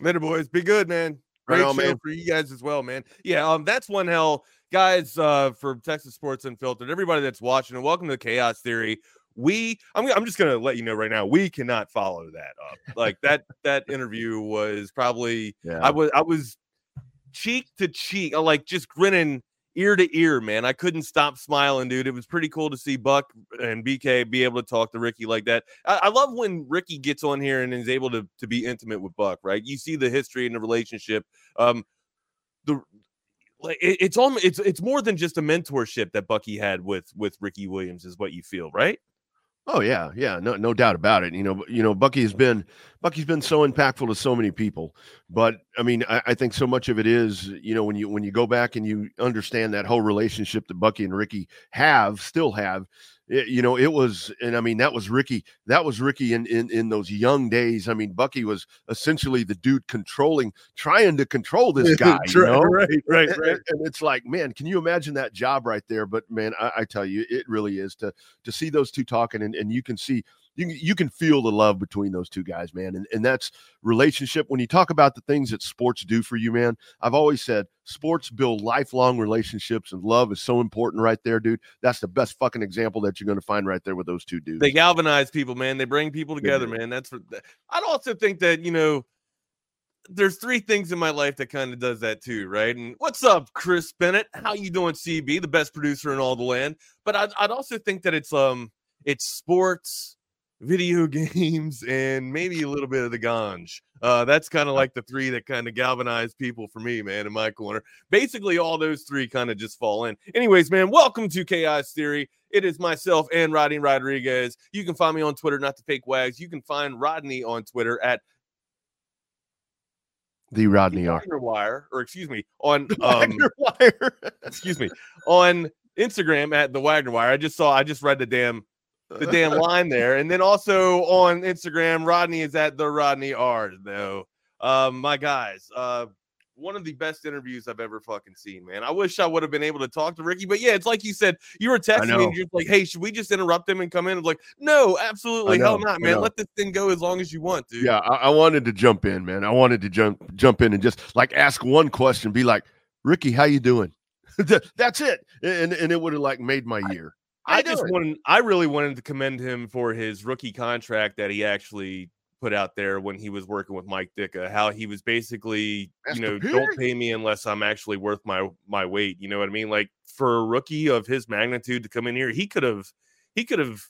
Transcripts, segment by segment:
Later, boys. Be good, man. Great Right on, show man. for you guys as well, man. Yeah, um, that's one hell, guys. Uh, for Texas Sports Unfiltered, everybody that's watching, and welcome to the Chaos Theory. We, I'm, I'm just gonna let you know right now, we cannot follow that up. Like that, that interview was probably, Yeah. I was, I was cheek to cheek, uh, like just grinning ear to ear, man. I couldn't stop smiling, dude. It was pretty cool to see Buck and BK be able to talk to Ricky like that. I, I love when Ricky gets on here and is able to to be intimate with Buck, right? You see the history and the relationship. Um, the like it, it's almost it's it's more than just a mentorship that Bucky had with with Ricky Williams, is what you feel, right? Oh yeah, yeah, no, no doubt about it. You know, you know, Bucky has been Bucky's been so impactful to so many people. But I mean, I, I think so much of it is, you know, when you when you go back and you understand that whole relationship that Bucky and Ricky have, still have, it, you know, it was, and I mean, that was Ricky. That was Ricky in in in those young days. I mean, Bucky was essentially the dude controlling, trying to control this guy. you know? right, right, and, and- and it's like, man, can you imagine that job right there? But man, I, I tell you, it really is to to see those two talking, and, and you can see you can- you can feel the love between those two guys, man. And and that's relationship. When you talk about the things that sports do for you, man, I've always said sports build lifelong relationships, and love is so important right there, dude. That's the best fucking example that you're going to find right there with those two dudes. They galvanize people, man. They bring people together, do. man. That's what I'd also think that you know. There's three things in my life that kind of does that too, right? And what's up, Chris Bennett? How you doing, CB, the best producer in all the land? But I'd, I'd also think that it's um, it's sports, video games, and maybe a little bit of the ganj. Uh, that's kind of like the three that kind of galvanize people for me, man, in my corner. Basically, all those three kind of just fall in. Anyways, man, welcome to Chaos Theory. It is myself and Rodney Rodriguez. You can find me on Twitter, not the fake wags. You can find Rodney on Twitter at the Rodney R. Wire, or excuse me, on um, Wire. excuse me, on Instagram at the Wagner Wire. I just saw, I just read the damn the damn line there. And then also on Instagram, Rodney is at the Rodney R though. Um, my guys, uh, one of the best interviews I've ever fucking seen, man. I wish I would have been able to talk to Ricky, but yeah, it's like you said, you were texting me and you're like, hey, should we just interrupt him and come in? I'm like, no, absolutely hell not, man. Let this thing go as long as you want, dude. Yeah, I, I wanted to jump in, man. I wanted to jump jump in and just like ask one question, be like, Ricky, how you doing? That's it, and and it would have like made my year. I just wanted, I really wanted to commend him for his rookie contract that he actually put out there when he was working with Mike Ditka. How he was basically, That's you know, don't pay me unless I'm actually worth my my weight. You know what I mean? Like for a rookie of his magnitude to come in here, he could have, he could have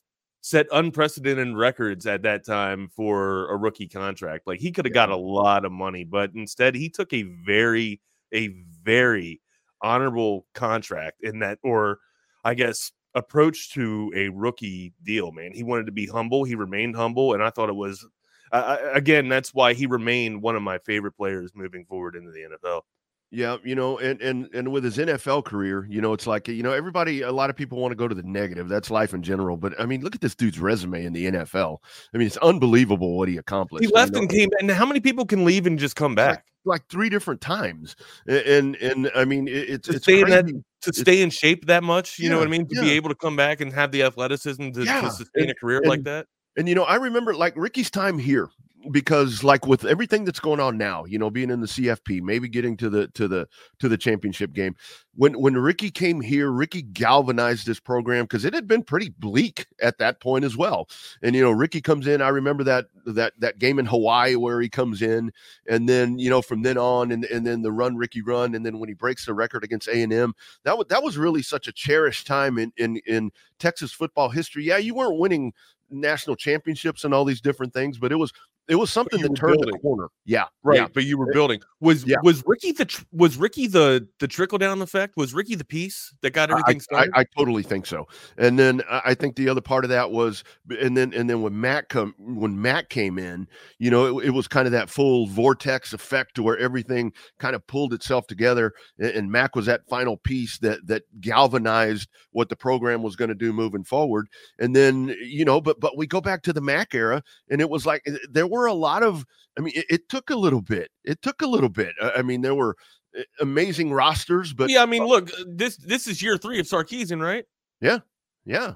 set unprecedented records at that time for a rookie contract. Like he could have got a lot of money, but instead he took a very, a very honorable contract in that, or I guess approach to a rookie deal, man. He wanted to be humble. He remained humble, and I thought it was I- again. That's why he remained one of my favorite players moving forward into the NFL. Yeah, you know, and and and with his NFL career, you know, it's like you know, everybody, a lot of people want to go to the negative. That's life in general. But I mean, look at this dude's resume in the NFL. I mean, it's unbelievable what he accomplished. He you left know? and came, and how many people can leave and just come back? like three different times, A- and and, I mean, it, it's To it's in that- crazy. To stay in shape that much, you know what I mean? To be able to come back and have the athleticism to, Yeah, to sustain and- a career like that. And you know, I remember like Ricky's time here because like with everything that's going on now, you know, being in the CFP, maybe getting to the to the to the championship game. When when Ricky came here, Ricky galvanized this program because it had been pretty bleak at that point as well. And you know, Ricky comes in. I remember that that that game in Hawaii where he comes in, and then you know from then on, and and then the run Ricky run, and then when he breaks the record against A and M, that was that was really such a cherished time in in in Texas football history. Yeah, you weren't winning national championships and all these different things, but it was it was something that turned the corner. Yeah, Right, yeah. but you were building. Was Yeah. was Ricky the tr- was Ricky the the trickle down effect? Was Ricky the piece that got I, everything I, started? I totally think so. And then I I think the other part of that was, and then and then when Matt come when Matt came in, you know, it, it was kind of that full vortex effect to where everything kind of pulled itself together, and, and Mac was that final piece that that galvanized what the program was going to do moving forward. And then you know, but but we go back to the Mac era, and it was like eh, there were a lot of. I mean, it, it took a little bit. It took a little bit. I I mean, there were eh, amazing rosters, but yeah, I mean, look, uh, this this is year three of Sarkisian, right? Yeah, yeah,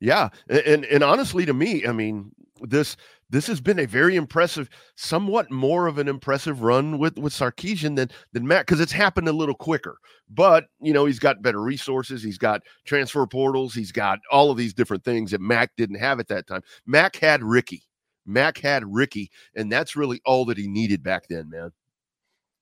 yeah. and and honestly, to me, I mean this this has been a very impressive, somewhat more of an impressive run with with Sarkisian than than Mac because it's happened a little quicker. But you know, he's got better resources, he's got transfer portals, he's got all of these different things that Mac didn't have at that time. Mac had Ricky. Mac had Ricky, and that's really all that he needed back then, man.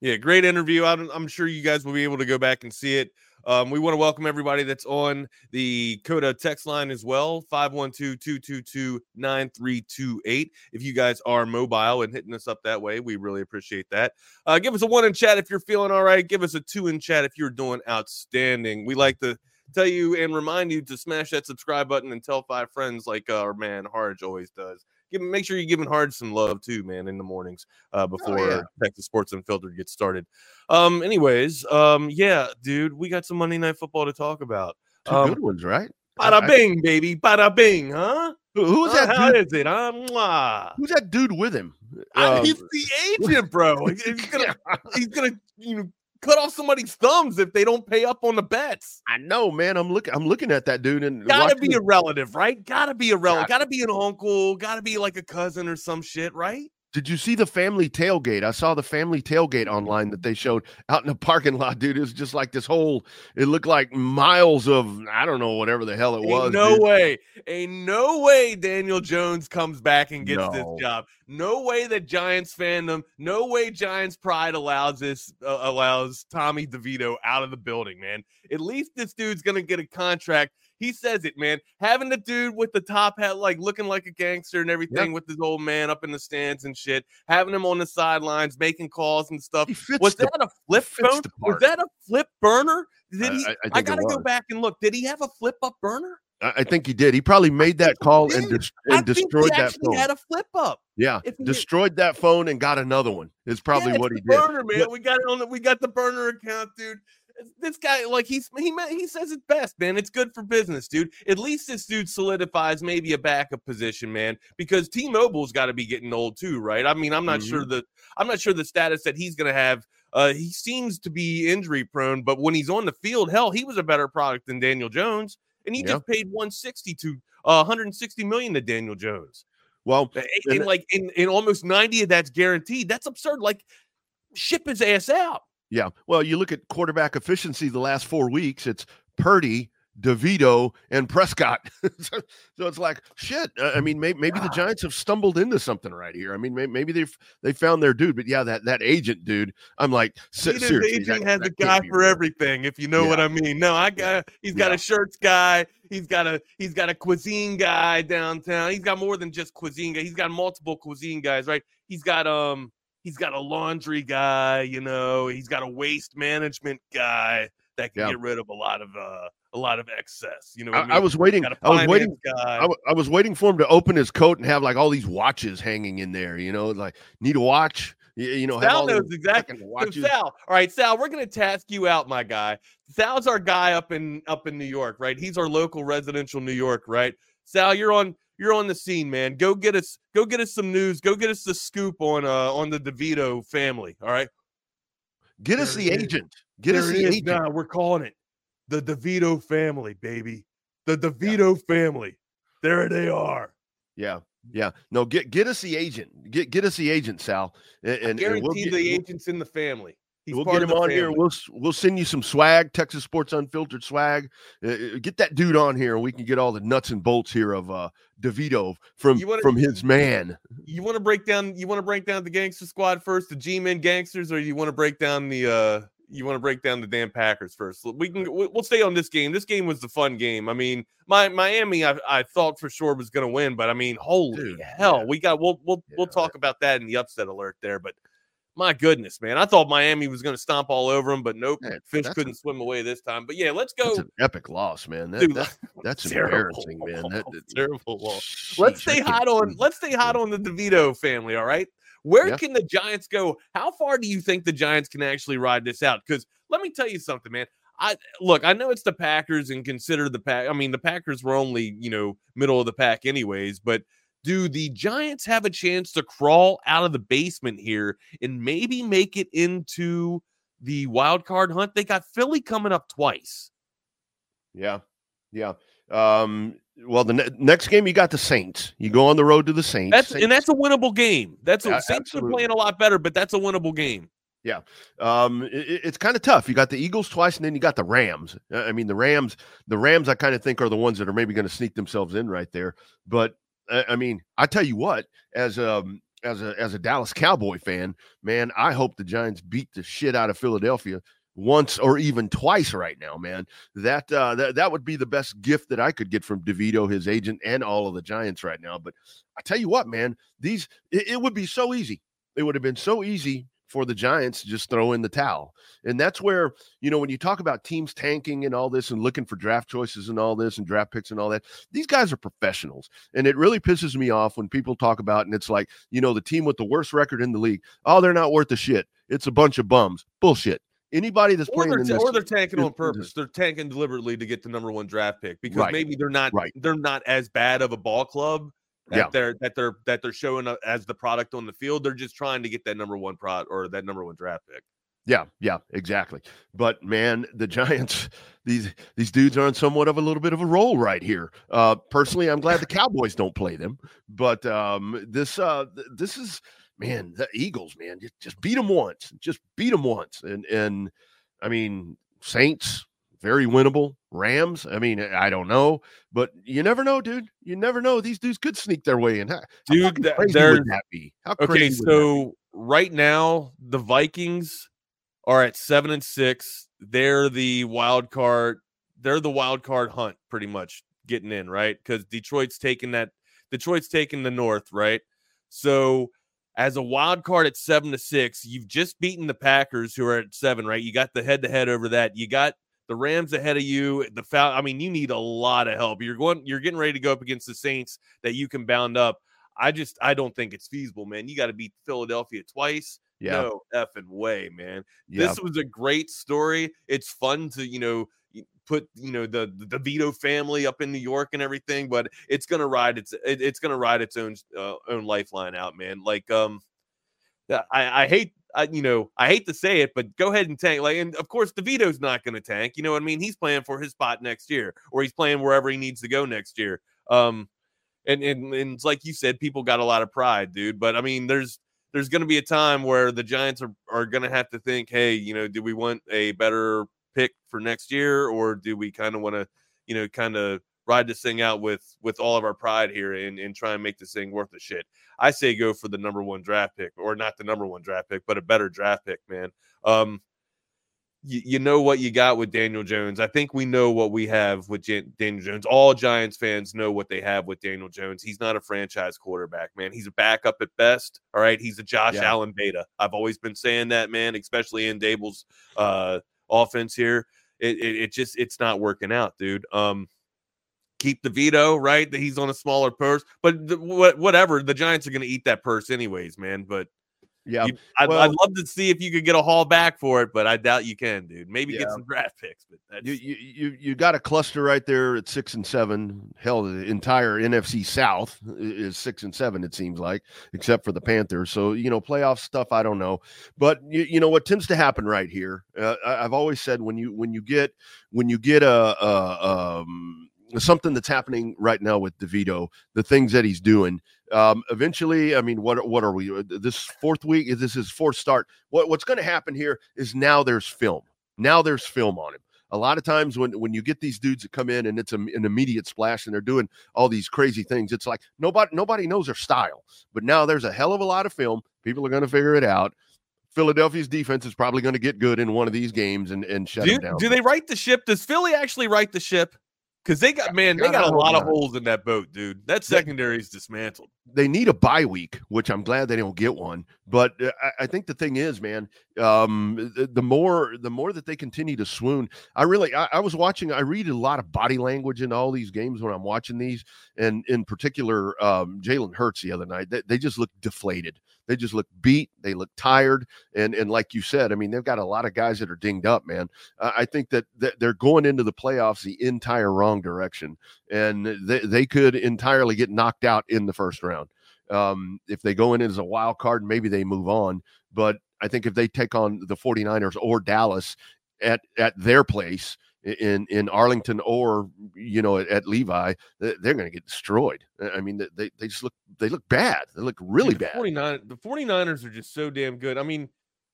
Yeah, great interview. I'm, sure you guys will be able to go back and see it. Um, we want to welcome everybody that's on the Coda text line as well 512 222 9328. If you guys are mobile and hitting us up that way, we really appreciate that. Uh, give us a one in chat if you're feeling all right. Give us a two in chat if you're doing outstanding. We like to tell you and remind you to smash that subscribe button and tell five friends like our man Harge always does. Give, make sure you're giving Hard some love too, man, in the mornings uh, oh, before oh, yeah. Texas Sports Unfiltered gets started. Um, anyways, um, yeah, dude, we got some Monday Night Football to talk about. Two um, good ones, right? Bada bing, I, baby, bada bing, huh? Who's that? How dude? is it? Who's that dude with him? Um, he's the agent, bro. he's gonna, he's gonna, you know, cut off somebody's thumbs if they don't pay up on the bets. I know, man. I'm looking. I'm looking at that dude and gotta be a relative, right? Gotta be a relative. Gotta be an uncle. Gotta be like a cousin or some shit, right? Did you see the family tailgate? I saw the family tailgate online that they showed out in the parking lot, dude. It was just like this whole, it looked like miles of, I don't know, whatever the hell it Ain't was. No dude. way. Ain't no way Daniel Jones comes back and gets no. this job. No way that Giants fandom, no way Giants pride allows this, uh, allows Tommy DeVito out of the building, man. At least this dude's going to get a contract he says it, man. Having the dude with the top hat, like looking like a gangster and everything, yep. with his old man up in the stands and shit. Having him on the sidelines making calls and stuff. Was the, that a flip phone? Was that a flip burner? Did he? I, I, I gotta go back and look. Did he have a flip up burner? I think he did. He probably made that call and, de- and destroyed that phone. Had a flip up. Yeah, destroyed did. that phone and got another one. Is probably yeah, what he did. Burner, man. we got it on. The, we got the burner account, dude this guy like he's he he says it best, man. It's good for business, dude. At least this dude solidifies maybe a backup position, man, because T-Mobile's got to be getting old too, right? I mean, I'm not mm-hmm. sure the I'm not sure the status that he's going to have. Uh, he seems to be injury prone, but when he's on the field, hell, he was a better product than Daniel Jones, and he just paid 160 to uh, 160 million to Daniel Jones. Well, and, like in, in almost 90 of that's guaranteed. That's absurd. Like ship his ass out. Yeah. Well, you look at quarterback efficiency the last four weeks, it's Purdy, DeVito, and Prescott. so, so, it's like shit. I mean, maybe, maybe the Giants have stumbled into something right here. I mean, maybe they've they found their dude. But yeah, that that agent dude, I'm like, seriously, agent has a guy for everything. If you know yeah. what I mean. No, I got he's got yeah. a shirts guy. He's got a he's got a cuisine guy downtown. He's got more than just cuisine guy. He's got multiple cuisine guys, right? He's got um he's got a laundry guy, you know, he's got a waste management guy that can yeah. get rid of a lot of uh a lot of excess. You know, I, I, mean? I, was waiting. I was waiting. I, I, was waiting for him to open his coat and have like all these watches hanging in there. You know, like need a watch. You, you know, Sal knows exactly. So Sal, all right, Sal, we're gonna task you out, my guy. Sal's our guy up in up in New York, right? He's our local residential New York, right? Sal, you're on you're on the scene, man. Go get us, go get us some news. Go get us the scoop on uh on the DeVito family. All right. Get there us the agent. Get there us the agent. Nah, we're calling it the DeVito family, baby. The DeVito yeah. family. There they are. Yeah. Yeah. No, get get us the agent. Get get us the agent, Sal. And, and guarantee and we'll get, the agent's in the family. He's we'll get him on family. here. We'll we'll send you some swag, Texas Sports Unfiltered swag. Uh, uh, get that dude on here, and we can get all the nuts and bolts here of uh DeVito from wanna, from his man. You want to break down? You want to break down the gangster squad first, the G-men gangsters, or you want to break down the uh you want to break down the damn Packers first? We can we'll stay on this game. This game was the fun game. I mean, my Miami, I, I thought for sure was going to win, but I mean, holy Dude, hell, yeah. we got we'll we'll yeah, we'll talk about that in the upset alert there, but my goodness, man. I thought Miami was going to stomp all over them, but nope. Fish couldn't a, swim away this time. But yeah, let's go. That's an epic loss, man. That, Dude, that, that's embarrassing, man. That, terrible loss. Let's stay hot on. Let's stay hot on the DeVito family. All right. Where yeah. can the Giants go? How far do you think the Giants can actually ride this out? Because let me tell you something, man. I look, I know it's the Packers and consider the pack. I mean, the Packers were only, you know, middle of the pack anyways, but do the Giants have a chance to crawl out of the basement here and maybe make it into the wild card hunt? They got Philly coming up twice. Yeah. Yeah. Um Well, the ne- next game you got the Saints. You go on the road to the Saints. That's Saints. and that's a winnable game. That's a, Yeah, Saints are playing a lot better, but that's a winnable game. Yeah, um, it- it's kind of tough. You got the Eagles twice, and then you got the Rams. I mean, the Rams, the Rams, I kind of think are the ones that are maybe going to sneak themselves in right there. But I mean, I tell you what, as um as a as a Dallas Cowboy fan, man, I hope the Giants beat the shit out of Philadelphia once or even twice right now, man. That uh, that that would be the best gift that I could get from DeVito, his agent, and all of the Giants right now. But I tell you what, man, these it, it would be so easy. It would have been so easy for the Giants to just throw in the towel. And that's where, you know, when you talk about teams tanking and all this and looking for draft choices and all this and draft picks and all that, these guys are professionals. And it really pisses me off when people talk about and it's like, you know, the team with the worst record in the league, oh, they're not worth a shit. It's a bunch of bums. Bullshit. Anybody that's Or playing they're, in this, or they're tanking in- on purpose. They're tanking deliberately to get the number one draft pick because Right. maybe they're not Right. they're not as bad of a ball club that Yeah. they're that they're that they're showing up as the product on the field. They're just trying to get that number one prod or that number one draft pick. Yeah, yeah, exactly. But man, the Giants, these these dudes are on somewhat of a little bit of a roll right here. Uh personally, I'm glad the Cowboys don't play them, but um this uh th- this is man, the Eagles, man, just, just beat them once. Just beat them once. And and I mean, Saints very winnable. Rams, I mean, I don't know, but you never know, dude. You never know. These dudes could sneak their way in. How, how Dude, th- crazy would that be? How Okay, crazy would that be? so right now the Vikings are at seven and six. They're the wild card. They're the wild card hunt, pretty much getting in, right? Because Detroit's taking that. Detroit's taking the North, right? So as a wild card at seven to six, you've just beaten the Packers, who are at seven, right? You got the head to head over that. You got the Rams ahead of you. The foul. I mean, you need a lot of help. You're going. You're getting ready to go up against the Saints that you can bound up. I just I don't think it's feasible, man. You got to beat Philadelphia twice. yeah, No effing way, man. yeah, This was a great story. It's fun to, you know, put, you know, the the Vito family up in New York and everything, but it's gonna ride its it, it's gonna ride its own uh, own lifeline out, man. Like um I, I hate I, you know, I hate to say it, but go ahead and tank. Like, and of course, DeVito's not going to tank. You know what I mean? He's playing for his spot next year, or he's playing wherever he needs to go next year. Um, and and, and it's like you said, people got a lot of pride, dude. But I mean, there's there's going to be a time where the Giants are are going to have to think, hey, you know, do we want a better pick for next year, or do we kind of want to, you know, kind of ride this thing out with with all of our pride here and and try and make this thing worth a shit? I say go for the number one draft pick, or not the number one draft pick, but a better draft pick, man. Um, you, you know what you got with Daniel Jones. I think we know what we have with Jan- Daniel Jones. All Giants fans know what they have with Daniel Jones. He's not a franchise quarterback, man. He's a backup at best. All right. He's a Josh Yeah. Allen beta. I've always been saying that, man, especially in Daboll's uh, offense here. It, it, it just, it's not working out, dude. Um, keep DeVito, right? That he's on a smaller purse, but the, what, whatever. The Giants are going to eat that purse anyways, man. But yeah. you- I'd, well- I'd love to see if you could get a haul back for it, but I doubt you can, dude. Maybe get some draft picks, but that's You, you you you got a cluster right there at six and seven. Hell, the entire NFC South is six and seven. It seems like, except for the Panthers. So you know, playoff stuff. I don't know, but you, you know what tends to happen right here. Uh, I, I've always said when you when you get when you get a, a um something that's happening right now with DeVito, the things that he's doing. Um, eventually, I mean, what what are we? uh, This fourth week is this his fourth start. What what's going to happen here is now there's film. Now there's film on him a lot of times when when you get these dudes that come in and it's a, an immediate splash and they're doing all these crazy things it's like nobody nobody knows their style but now there's a hell of a lot of film people are going to figure it out philadelphia's defense is probably going to get good in one of these games and and shut do, them down do they right the ship? Does Philly actually right the ship? Because they got man, they got a lot of holes in that boat, dude. That secondary is dismantled. they need a bye week, which I'm glad they don't get one. But uh, I, I think the thing is, man, um, the, the more the more that they continue to swoon, I really I, I was watching. I read a lot of body language in all these games when I'm watching these, and in particular, um, Jalen Hurts the other night. They, they just look deflated. They just look beat. They look tired, and and like you said, I mean, they've got a lot of guys that are dinged up, man. Uh, I think that, that they're going into the playoffs the entire wrong direction, and they they could entirely get knocked out in the first round. Um, if they go in as a wild card, maybe they move on. But I think if they take on the 49ers or Dallas at, at their place, in in Arlington or you know at, at Levi, they're going to get destroyed. I mean, they they just look they look bad. They look really the bad. 49 the 49ers are just so damn good. I mean,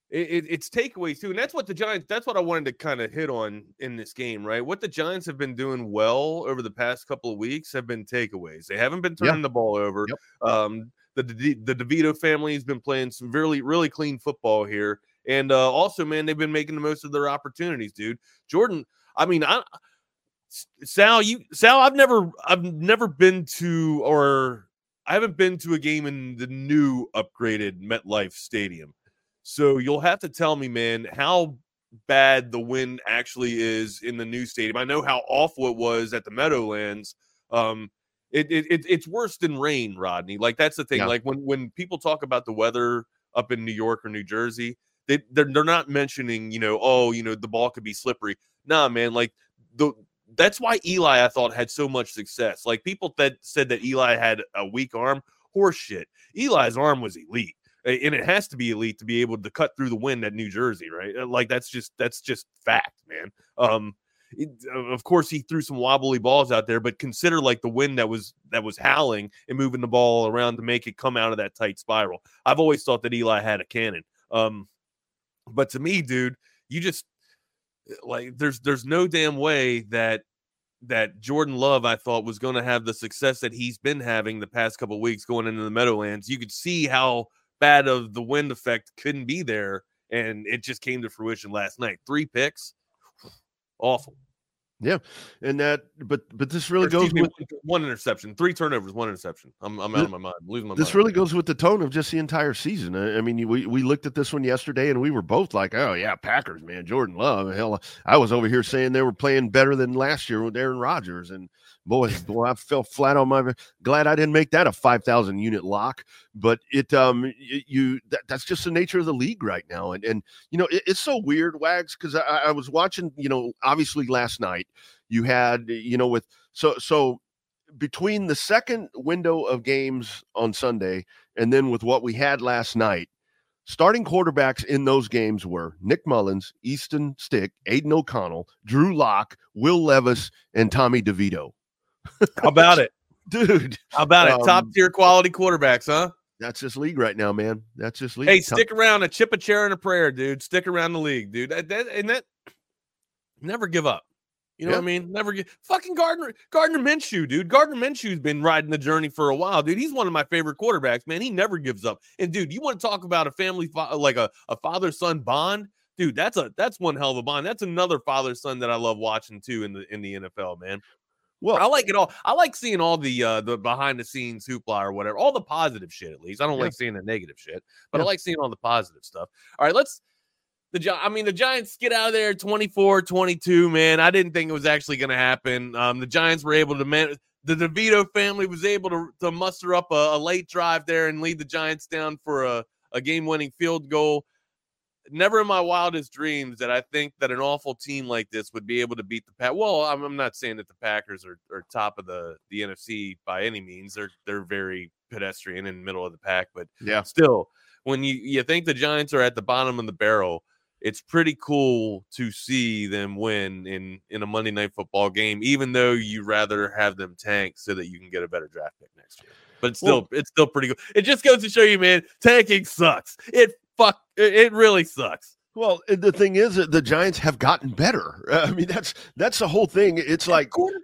it, it, it's takeaways too, and that's what the Giants. That's what I wanted to kind of hit on in this game, right? What the Giants have been doing well over the past couple of weeks have been takeaways. They haven't been turning the ball over. Yep. Um, the the the DeVito family has been playing some really really clean football here, and uh, also, man, they've been making the most of their opportunities, dude. Jordan, I mean, I. Sal, you Sal, I've never I've never been to or I haven't been to a game in the new upgraded MetLife Stadium. So you'll have to tell me, man, how bad the wind actually is in the new stadium. I know how awful it was at the Meadowlands. Um, it, it, it it's worse than rain, Rodney. Like that's the thing. Yeah. Like when when people talk about the weather up in New York or New Jersey, they they're, they're not mentioning, you know, oh, you know, the ball could be slippery. Nah, man. Like the that's why Eli, I thought, had so much success. Like people that said that Eli had a weak arm, horseshit. Eli's arm was elite, and it has to be elite to be able to cut through the wind at New Jersey, right? Uh, Like that's just that's just fact, man. Um, it, uh, of course, he threw some wobbly balls out there, but consider like the wind that was that was howling and moving the ball around to make it come out of that tight spiral. I've always thought that Eli had a cannon. Um, but to me, dude, you just like there's there's no damn way that that Jordan Love I thought was going to have the success that he's been having the past couple weeks going into the Meadowlands. You could see how bad of the wind effect couldn't be there, and it just came to fruition last night. Three picks, awful. Yeah, and that, but but this really Or goes me, with one interception, three turnovers, one interception. I'm I'm out of my mind, I'm losing my this mind. really goes with the tone of just the entire season. I, I mean, we we looked at this one yesterday, and we were both like, "Oh yeah, Packers, man, Jordan Love." Hell, I was over here saying they were playing better than last year with Aaron Rodgers, and boy, I fell flat on my. Glad I didn't make that a five thousand unit lock, but it um you that, that's just the nature of the league right now, and and you know it, it's so weird, Wags, because I, I was watching, you know, obviously last night you had, you know, with so so between the second window of games on Sunday and then with what we had last night, starting quarterbacks in those games were Nick Mullens, Easton Stick, Aidan O'Connell, Drew Lock, Will Levis, and Tommy DeVito. How about it? Dude, How about it? Top Um, tier quality quarterbacks, huh? that's just league right now, man. That's just league. Hey, Tom- stick around, a chip, a chair, and a prayer, dude. Stick around the league, dude. That, that- and that never give up. You know what I mean? Never get fucking Gardner Gardner Minshew, dude. Gardner Minshew's been riding the journey for a while, dude. He's one of my favorite quarterbacks, man. He never gives up. And dude, you want to talk about a family fa- like a, a father son bond, dude? That's a that's one hell of a bond. That's another father son that I love watching too in the in the NFL, man. Well, I like it all. I like seeing all the uh the behind the scenes hoopla or whatever, all the positive shit at least. I don't Yeah. like seeing the negative shit, but I like seeing all the positive stuff. All right, let's the Gi- I mean the Giants get out of there 24-22, man. I didn't think it was actually going to happen. Um the Giants were able to man the DeVito family was able to, to muster up a, a late drive there and lead the Giants down for a, a game-winning field goal. Never in my wildest dreams that I think that an awful team like this would be able to beat the Pack. Well, I'm, I'm not saying that the Packers are, are top of the, the NFC by any means. They're they're very pedestrian in the middle of the pack, but yeah, still, when you you think the Giants are at the bottom of the barrel, it's pretty cool to see them win in in a Monday night football game, even though you rather have them tank so that you can get a better draft pick next year. But it's still Well- it's still pretty good. It just goes to show you, man, tanking sucks. It fuck it, really sucks. well. The thing is that the Giants have gotten better. I mean, that's that's the whole thing. It's like Quarter-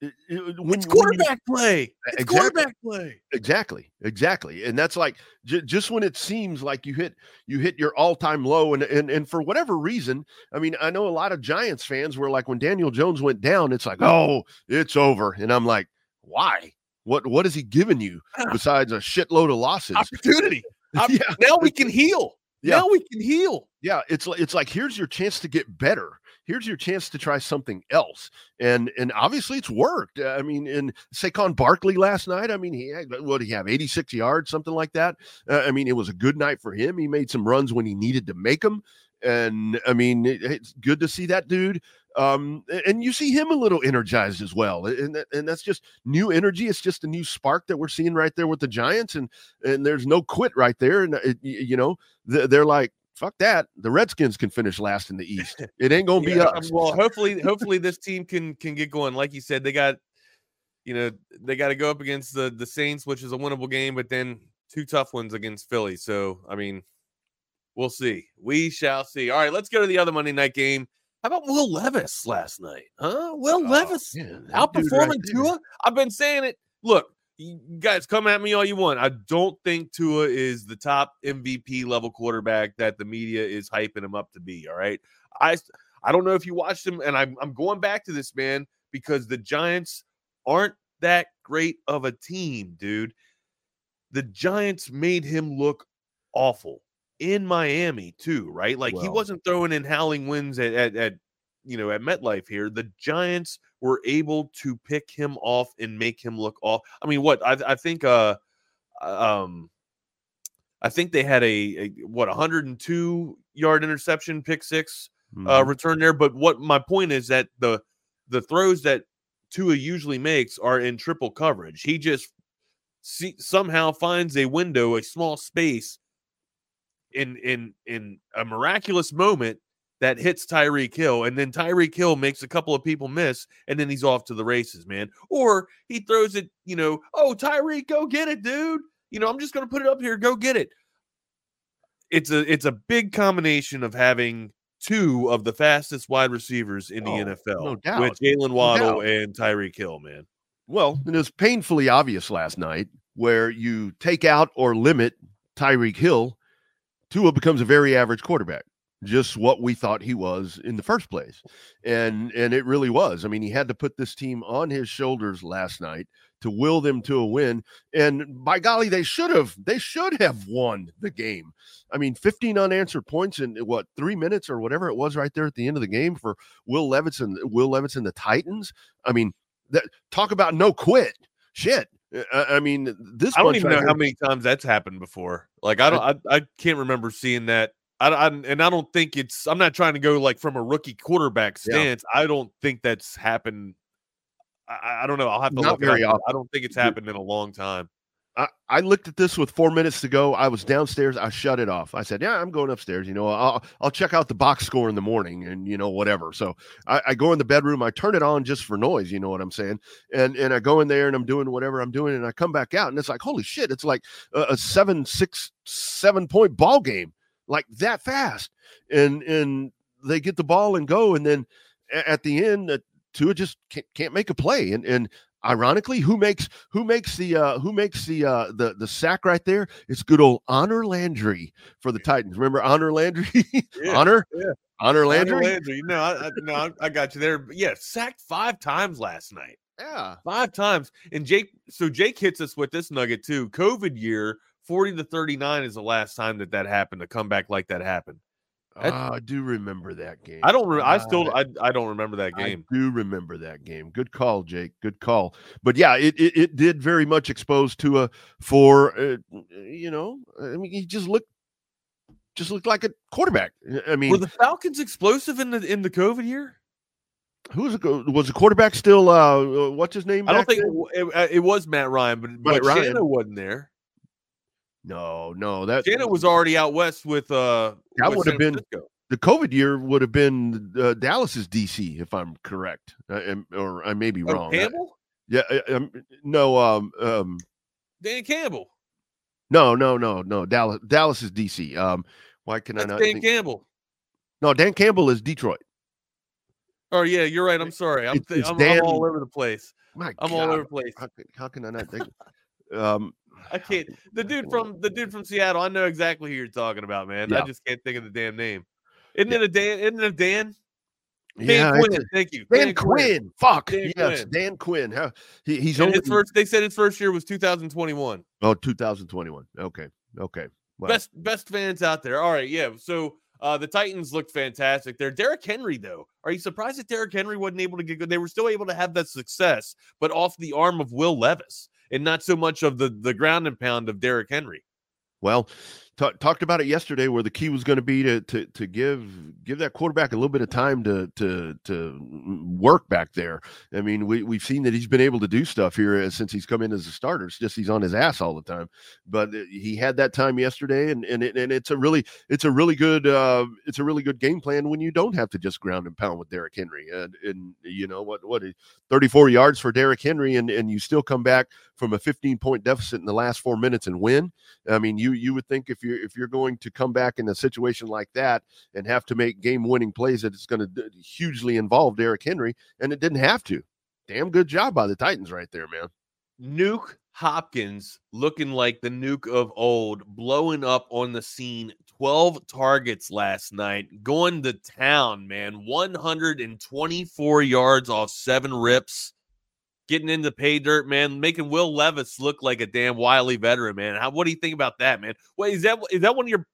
it- it- when it's when you- quarterback play. Eh, it's Exactly. quarterback play. exactly exactly and that's like j- just when it seems like you hit you hit your all-time low and, and and for whatever reason i mean i know a lot of giants fans were like when daniel jones went down it's like oh it's over and i'm like why what what has he given you ah. besides a shitload of losses Opportunity. Yeah Now we can heal. Yeah. Now we can heal. yeah it's like it's like here's your chance to get better here's your chance to try something else and and obviously it's worked Uh, i mean in Saquon Barkley last night i mean he had what did he have 86 yards something like that uh, i mean it was a good night for him he made some runs when he needed to make them and i mean it- it's good to see that dude um and you see him a little energized as well and and that's just new energy it's just a new spark that we're seeing right there with the giants and and there's no quit right there and it, you know they're like fuck that. The Redskins can finish last in the East. It ain't gonna be Yeah, us. Well, hopefully, hopefully this team can can get going. Like you said, they got, you know, they got to go up against the the Saints, which is a winnable game, but then two tough ones against Philly. So, I mean, we'll see. We shall see. All right, let's go to the other Monday night game. How about Will Levis last night? Huh? Will Oh, Levis man, outperforming right. Tua. I've been saying it. Look, you guys, come at me all you want. I don't think Tua is the top MVP level quarterback that the media is hyping him up to be. All right, I I don't know if you watched him, and I'm I'm going back to this man because the Giants aren't that great of a team, dude. The Giants made him look awful in Miami too, right? Like he wasn't throwing in howling winds at, at at you know at MetLife here. The Giants were able to pick him off and make him look off. I mean, what I I think uh um I think they had a, a what 102 yard interception pick six uh Mhm. return there. But what my point is that the the throws that Tua usually makes are in triple coverage. He just see, somehow finds a window, a small space in in in a miraculous moment that hits Tyreek Hill, and then Tyreek Hill makes a couple of people miss, and then he's off to the races, man. Or he throws it, you know, oh Tyreek, go get it, dude. You know, I'm just gonna put it up here, go get it. It's a it's a big combination of having two of the fastest wide receivers in the Oh, NFL no doubt. with Jaylen Waddle doubt. and Tyreek Hill, man. Well, it was painfully obvious last night where you take out or limit Tyreek Hill, Tua becomes a very average quarterback. Just what we thought he was in the first place. And and it really was. I mean, he had to put this team on his shoulders last night to will them to a win. And by golly, they should have they should have won the game. I mean, 15 unanswered points in what three minutes or whatever it was right there at the end of the game for Will Levis and Will Levis and the Titans. I mean, that talk about no quit. Shit. Eh, I, I mean, this I don't even know how many times that's happened before. Like I don't, I, I can't remember seeing that. I, I and I don't think it's. I'm not trying to go like from a rookie quarterback Yeah. stance. I don't think that's happened. I, I don't know. I'll have to Not look very it up. but I don't think it's happened in a long time. I, looked at this with four minutes to go. I was downstairs. I shut it off. I said, "Yeah, I'm going upstairs. You know, I'll I'll check out the box score in the morning, and you know, whatever." So I, I go in the bedroom. I turn it on just for noise. You know what I'm saying? And and I go in there and I'm doing whatever I'm doing, and I come back out, and it's like, holy shit! It's like a, a seven, six, seven point ball game, like that fast. And and they get the ball and go, and then at the end, uh, Tua just can't, can't make a play, and and ironically who makes who makes the uh who makes the uh the the sack right there it's good old honor landry for the titans remember honor landry Yeah, honor yeah. honor Landry, landry Landry. No, I, I, no, I- got you there. But yeah, sacked five times last night. yeah Five times. And Jake, so Jake hits us with this nugget too. COVID year, 40 to 39 is the last time that that happened. A comeback like that happened. That- Ah, i do remember that game I don't. Re- I Ah, still. I, I don't remember that game. I do remember that game. Good call, Jake. Good call. But yeah, it it, it did very much expose Tua for uh, you know. I mean, he just looked just looked like a quarterback. I mean, Were the Falcons explosive in the in the COVID year? who was the, was the quarterback still? Uh, what's his name? I don't think it, it, it was Matt Ryan, but, but Ryan. Shanahan wasn't there. No, no, that Shanahan was already out west with uh. That would have been- Francisco. the COVID year would have been uh, Dallas's DC, if I'm correct, uh, am- or I may be Oh, wrong. Uh, Campbell, yeah, uh, um, no, um, um, Dan Campbell. no, no, no, no. Dallas, Dallas is DC. Um, why can I not? Dan think- Campbell. no, Dan Campbell is Detroit. Oh yeah, you're right. I'm sorry. I'm, I'm, Dan- I'm all over the place. My I'm God, all over the place. How, can- how can I not think? um, I can't. The dude from the dude from Seattle. I know exactly who you're talking about, man. I just can't think of the damn name. Isn't Yeah. it a Dan? Isn't it a Dan? Dan yeah, Quinn. Thank you. Dan, Quinn. Fuck Dan yes, Quinn. Dan Quinn. How, he, he's And only his first. They said his first year was 2021. oh 2021. Okay, okay. Best best fans out there. All right, yeah. So uh the Titans looked fantastic there. Derrick Henry, though, are you surprised that Derrick Henry wasn't able to get good? They were still able to have that success, but off the arm of Will Levis and not so much of the the ground and pound of Derrick Henry. Well, T- talked about it yesterday, where the key was going to be to to to give give that quarterback a little bit of time to to to work back there. I mean, we we've seen that he's been able to do stuff here uh, since he's come in as a starter. It's just he's on his ass all the time, but uh, he had that time yesterday, and and it, and it's a really it's a really good uh, it's a really good game plan when you don't have to just ground and pound with Derrick Henry, and and you know what what 34 yards for Derrick Henry, and and you still come back from a 15 point deficit in the last four minutes and win. I mean, you you would think if you're if you're going to come back in a situation like that and have to make game winning plays, that it's going to hugely involve Derrick Henry, and it didn't have to. Damn good job by the Titans right there, man. Nuke Hopkins looking like the nuke of old, blowing up on the scene. 12 targets last night, going to town, man. 124 yards off seven rips getting into pay dirt, man, making Will Levis look like a damn wily veteran, man. How what do you think about that, man? Wait, is that is that one of your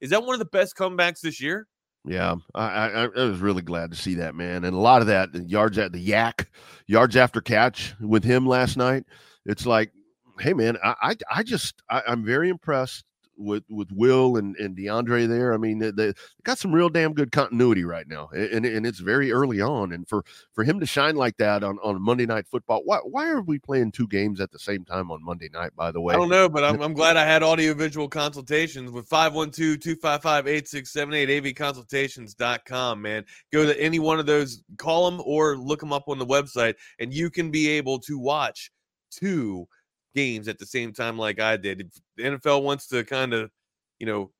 is that one of the best comebacks this year? Yeah, I, I, I was really glad to see that, man, and a lot of that yards at the YAC, yards after catch with him last night. It's like, hey, man, I I, I just I, I'm very impressed with with Will and, and DeAndre there. I mean, they, they got some real damn good continuity right now, and, and it's very early on. And for for him to shine like that on, on Monday Night Football, why why are we playing two games at the same time on Monday night? By the way, I don't know, but I'm, I'm glad I had audio visual consultations with 512-255-8678 avconsultations.com. Man, go to any one of those, call them or look them up on the website, and you can be able to watch two games at the same time like I did. If the NFL wants to kind of, you know,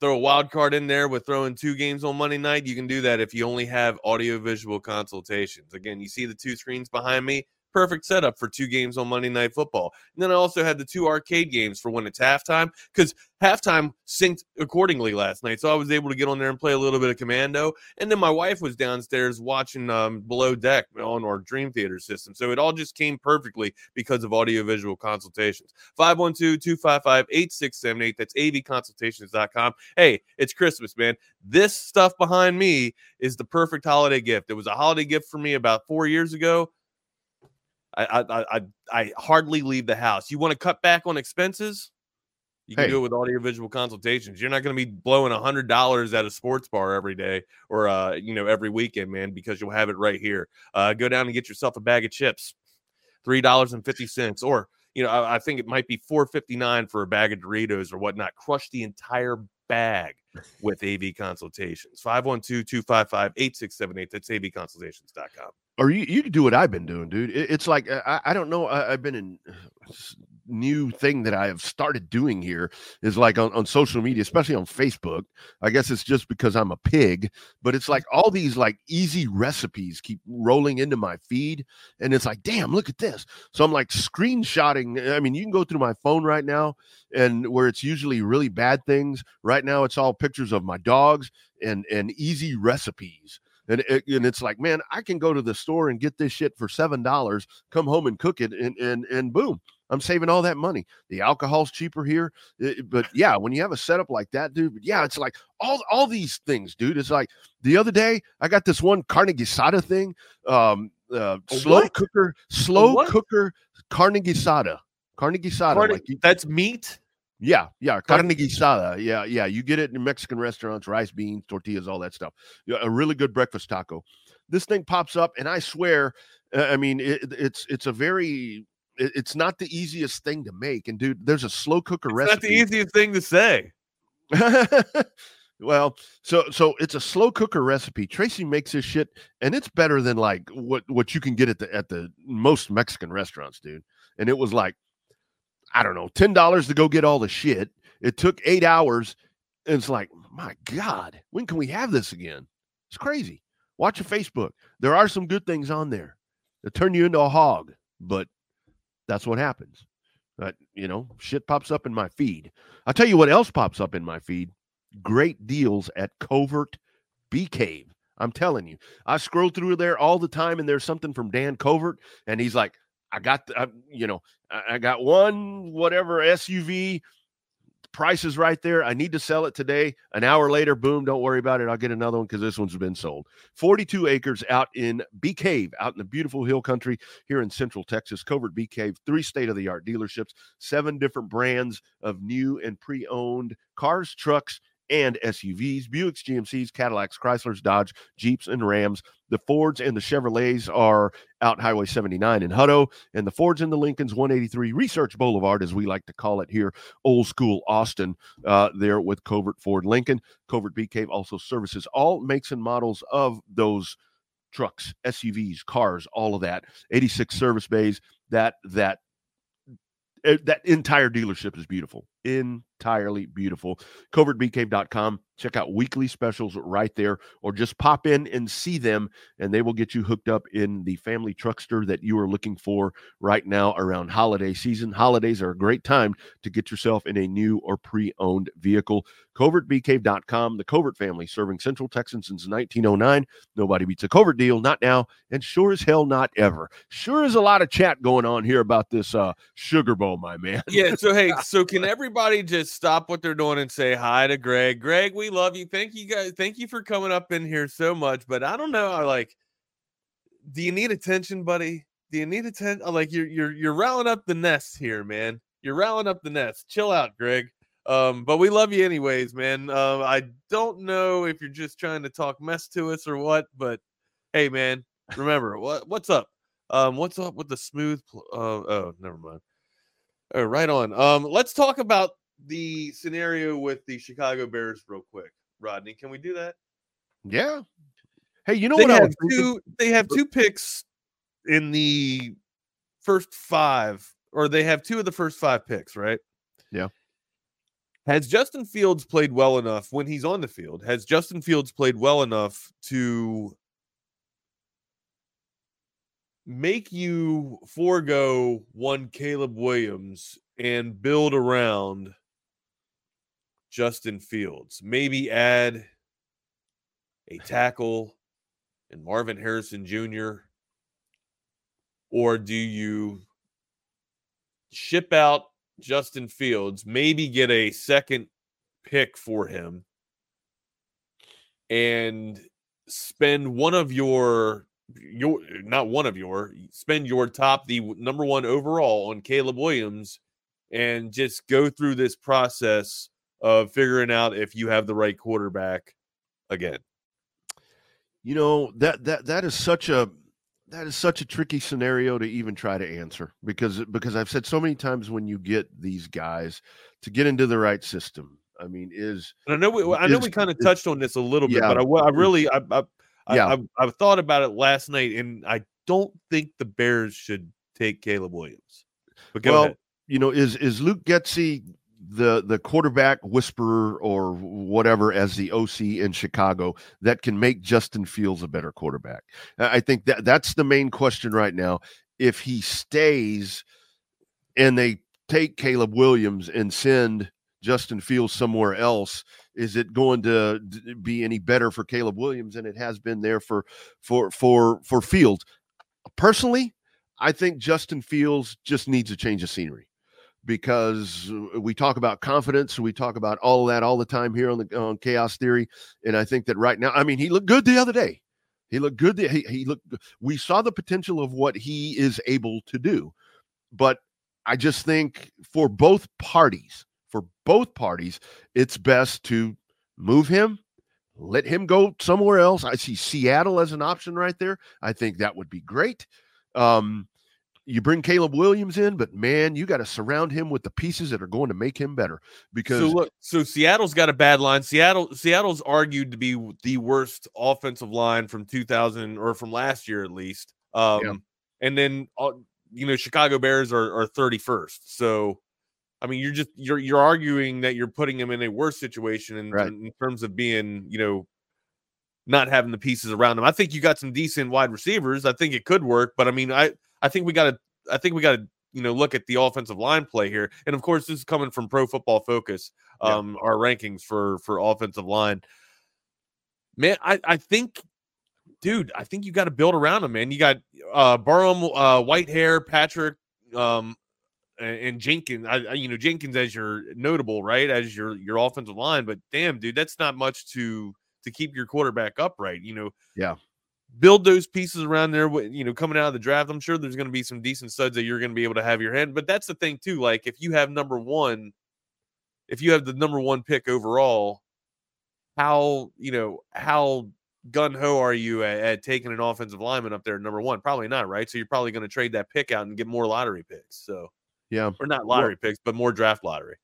throw a wild card in there with throwing two games on Monday night, you can do that if you only have audio visual consultations. Again, you see the two screens behind me perfect setup for two games on Monday Night Football. And then I also had the two arcade games for when it's halftime because halftime synced accordingly last night. So I was able to get on there and play a little bit of Commando. And then my wife was downstairs watching um, Below Deck on our Dream Theater system. So it all just came perfectly because of audiovisual consultations. 512 255 8678. That's avconsultations.com. Hey, it's Christmas, man. This stuff behind me is the perfect holiday gift. It was a holiday gift for me about four years ago. I I I, I hardly leave the house. You want to cut back on expenses? You can hey. do it with audio visual consultations. You're not going to be blowing a hundred dollars at a sports bar every day or uh, you know every weekend, man, because you'll have it right here. Uh, go down and get yourself a bag of chips, three dollars and fifty cents, or you know I, I think it might be four fifty nine for a bag of Doritos or whatnot. Crush the entire bag with AV consultations. 512 255 8678. That's avconsultations.com or you, you can do what I've been doing, dude. It, it's like I, I don't know. I, have been in uh, new thing that I have started doing here is like on, on social media, especially on Facebook. I guess it's just because I'm a pig, but it's like all these like easy recipes keep rolling into my feed, and it's like, damn, look at this. So I'm like screenshotting. Eh, I mean, you can go through my phone right now, and where it's usually really bad things. Right now, it's all pictures of my dogs and and easy recipes and it, and it's like, man, I can go to the store and get this shit for seven dollars, come home and cook it, and and and boom, I'm saving all that money. The alcohol's cheaper here, it, but yeah, when you have a setup like that, dude, yeah, it's like all all these things, dude. It's like the other day I got this one carne asada thing, um, uh, slow what? cooker, slow cooker carne asada, carne asada. Carne, like you, that's meat. Yeah, yeah, carne guisada. Yeah, yeah. You get it in Mexican restaurants, rice, beans, tortillas, all that stuff. A really good breakfast taco. This thing pops up, and I swear, I mean, it, it's it's a very it's not the easiest thing to make. And dude, there's a slow cooker it's recipe. Not the easiest thing to say. well, so so it's a slow cooker recipe. Tracy makes this shit, and it's better than like what what you can get at the at the most Mexican restaurants, dude. And it was like I don't know, $10 to go get all the shit. It took eight hours. And it's like, my God, when can we have this again? It's crazy. Watch your Facebook. There are some good things on there that turn you into a hog, but that's what happens. But, you know, shit pops up in my feed. I'll tell you what else pops up in my feed great deals at Covert Bee Cave. I'm telling you, I scroll through there all the time and there's something from Dan Covert, and he's like, I got, the, I, you know, I, I got one whatever SUV price is right there. I need to sell it today. An hour later, boom, don't worry about it. I'll get another one because this one's been sold. 42 acres out in Bee Cave, out in the beautiful hill country here in central Texas. Covert Bee Cave, three state of the art dealerships, seven different brands of new and pre owned cars, trucks, and SUVs, Buicks, GMCs, Cadillacs, Chryslers, Dodge, Jeeps, and Rams. The Fords and the Chevrolets are out Highway 79 in Hutto, and the Fords and the Lincolns 183 Research Boulevard, as we like to call it here, old school Austin, uh, there with Covert Ford Lincoln. Covert Bee Cave also services all makes and models of those trucks, SUVs, cars, all of that. 86 service bays. That that eh, that entire dealership is beautiful entirely beautiful. CovertBeeCave.com. Check out weekly specials right there, or just pop in and see them, and they will get you hooked up in the family truckster that you are looking for right now around holiday season. Holidays are a great time to get yourself in a new or pre owned vehicle. CovertBeeCave.com, the Covert family serving Central Texas since 1909. Nobody beats a Covert deal, not now, and sure as hell not ever. Sure is a lot of chat going on here about this uh, Sugar Bowl, my man. Yeah, so hey, so can everybody just stop what they're doing and say hi to Greg? Greg, we love you. Thank you guys. Thank you for coming up in here so much. But I don't know. I like, do you need attention, buddy? Do you need attention? Like you're you're you're rallying up the nest here, man. You're rallying up the nest. Chill out, Greg. Um, but we love you anyways, man. Uh, I don't know if you're just trying to talk mess to us or what, but hey, man, remember what what's up? Um, what's up with the smooth? Pl- uh, oh, never mind. Oh, right on. Um, let's talk about the scenario with the Chicago Bears real quick. Rodney, can we do that? Yeah. Hey, you know they what? Have two, they have two picks in the first five, or they have two of the first five picks, right? Yeah. Has Justin Fields played well enough when he's on the field? Has Justin Fields played well enough to make you forego one Caleb Williams and build around Justin Fields? Maybe add a tackle and Marvin Harrison Jr. Or do you ship out Justin Fields, maybe get a second pick for him, and spend one of your your not one of your spend your top the number one overall on Caleb Williams and just go through this process of figuring out if you have the right quarterback again. You know that that that is such a that is such a tricky scenario to even try to answer because because I've said so many times when you get these guys to get into the right system. I mean, is and I know we I know is, we kind of touched on this a little bit, yeah, but I, I really I, I yeah. I, I, thought about it last night, and I don't think the Bears should take Caleb Williams. Well, ahead. you know, is is Luke Getsy the the quarterback whisperer or whatever as the OC in Chicago that can make Justin Fields a better quarterback? I think that that's the main question right now. If he stays and they take Caleb Williams and send Justin Fields somewhere else, is it going to be any better for Caleb Williams than it has been there for for for for Fields? Personally, I think Justin Fields just needs a change of scenery because we talk about confidence, we talk about all that all the time here on the on Chaos Theory, and I think that right now, I mean, he looked good the other day. He looked good. He, he looked. We saw the potential of what he is able to do, but I just think for both parties, for both parties, it's best to move him, let him go somewhere else. I see Seattle as an option right there. I think that would be great. Um, you bring Caleb Williams in, but man, you got to surround him with the pieces that are going to make him better. Because so look, so Seattle's got a bad line. Seattle, Seattle's argued to be the worst offensive line from 2000 or from last year at least. Um, yeah. and then uh, you know Chicago Bears are, are 31st. So I mean, you're just you're you're arguing that you're putting him in a worse situation in, right. in terms of being you know not having the pieces around him. I think you got some decent wide receivers. I think it could work, but I mean, I I think we got to I think we got to you know look at the offensive line play here, and of course this is coming from Pro Football Focus, um, yeah. our rankings for for offensive line. Man, I I think, dude, I think you got to build around him, man. You got uh Barham, uh, Whitehair, Patrick, um, and Jenkins, I, you know Jenkins as your notable right as your your offensive line, but damn, dude, that's not much to to keep your quarterback upright. You know, yeah. Build those pieces around there. With you know, coming out of the draft, I'm sure there's going to be some decent studs that you're going to be able to have your hand. But that's the thing too. Like if you have number one, if you have the number one pick overall, how you know how gun ho are you at, at, taking an offensive lineman up there number one? Probably not, right? So you're probably going to trade that pick out and get more lottery picks. So yeah, or not lottery well, picks, but more draft lottery.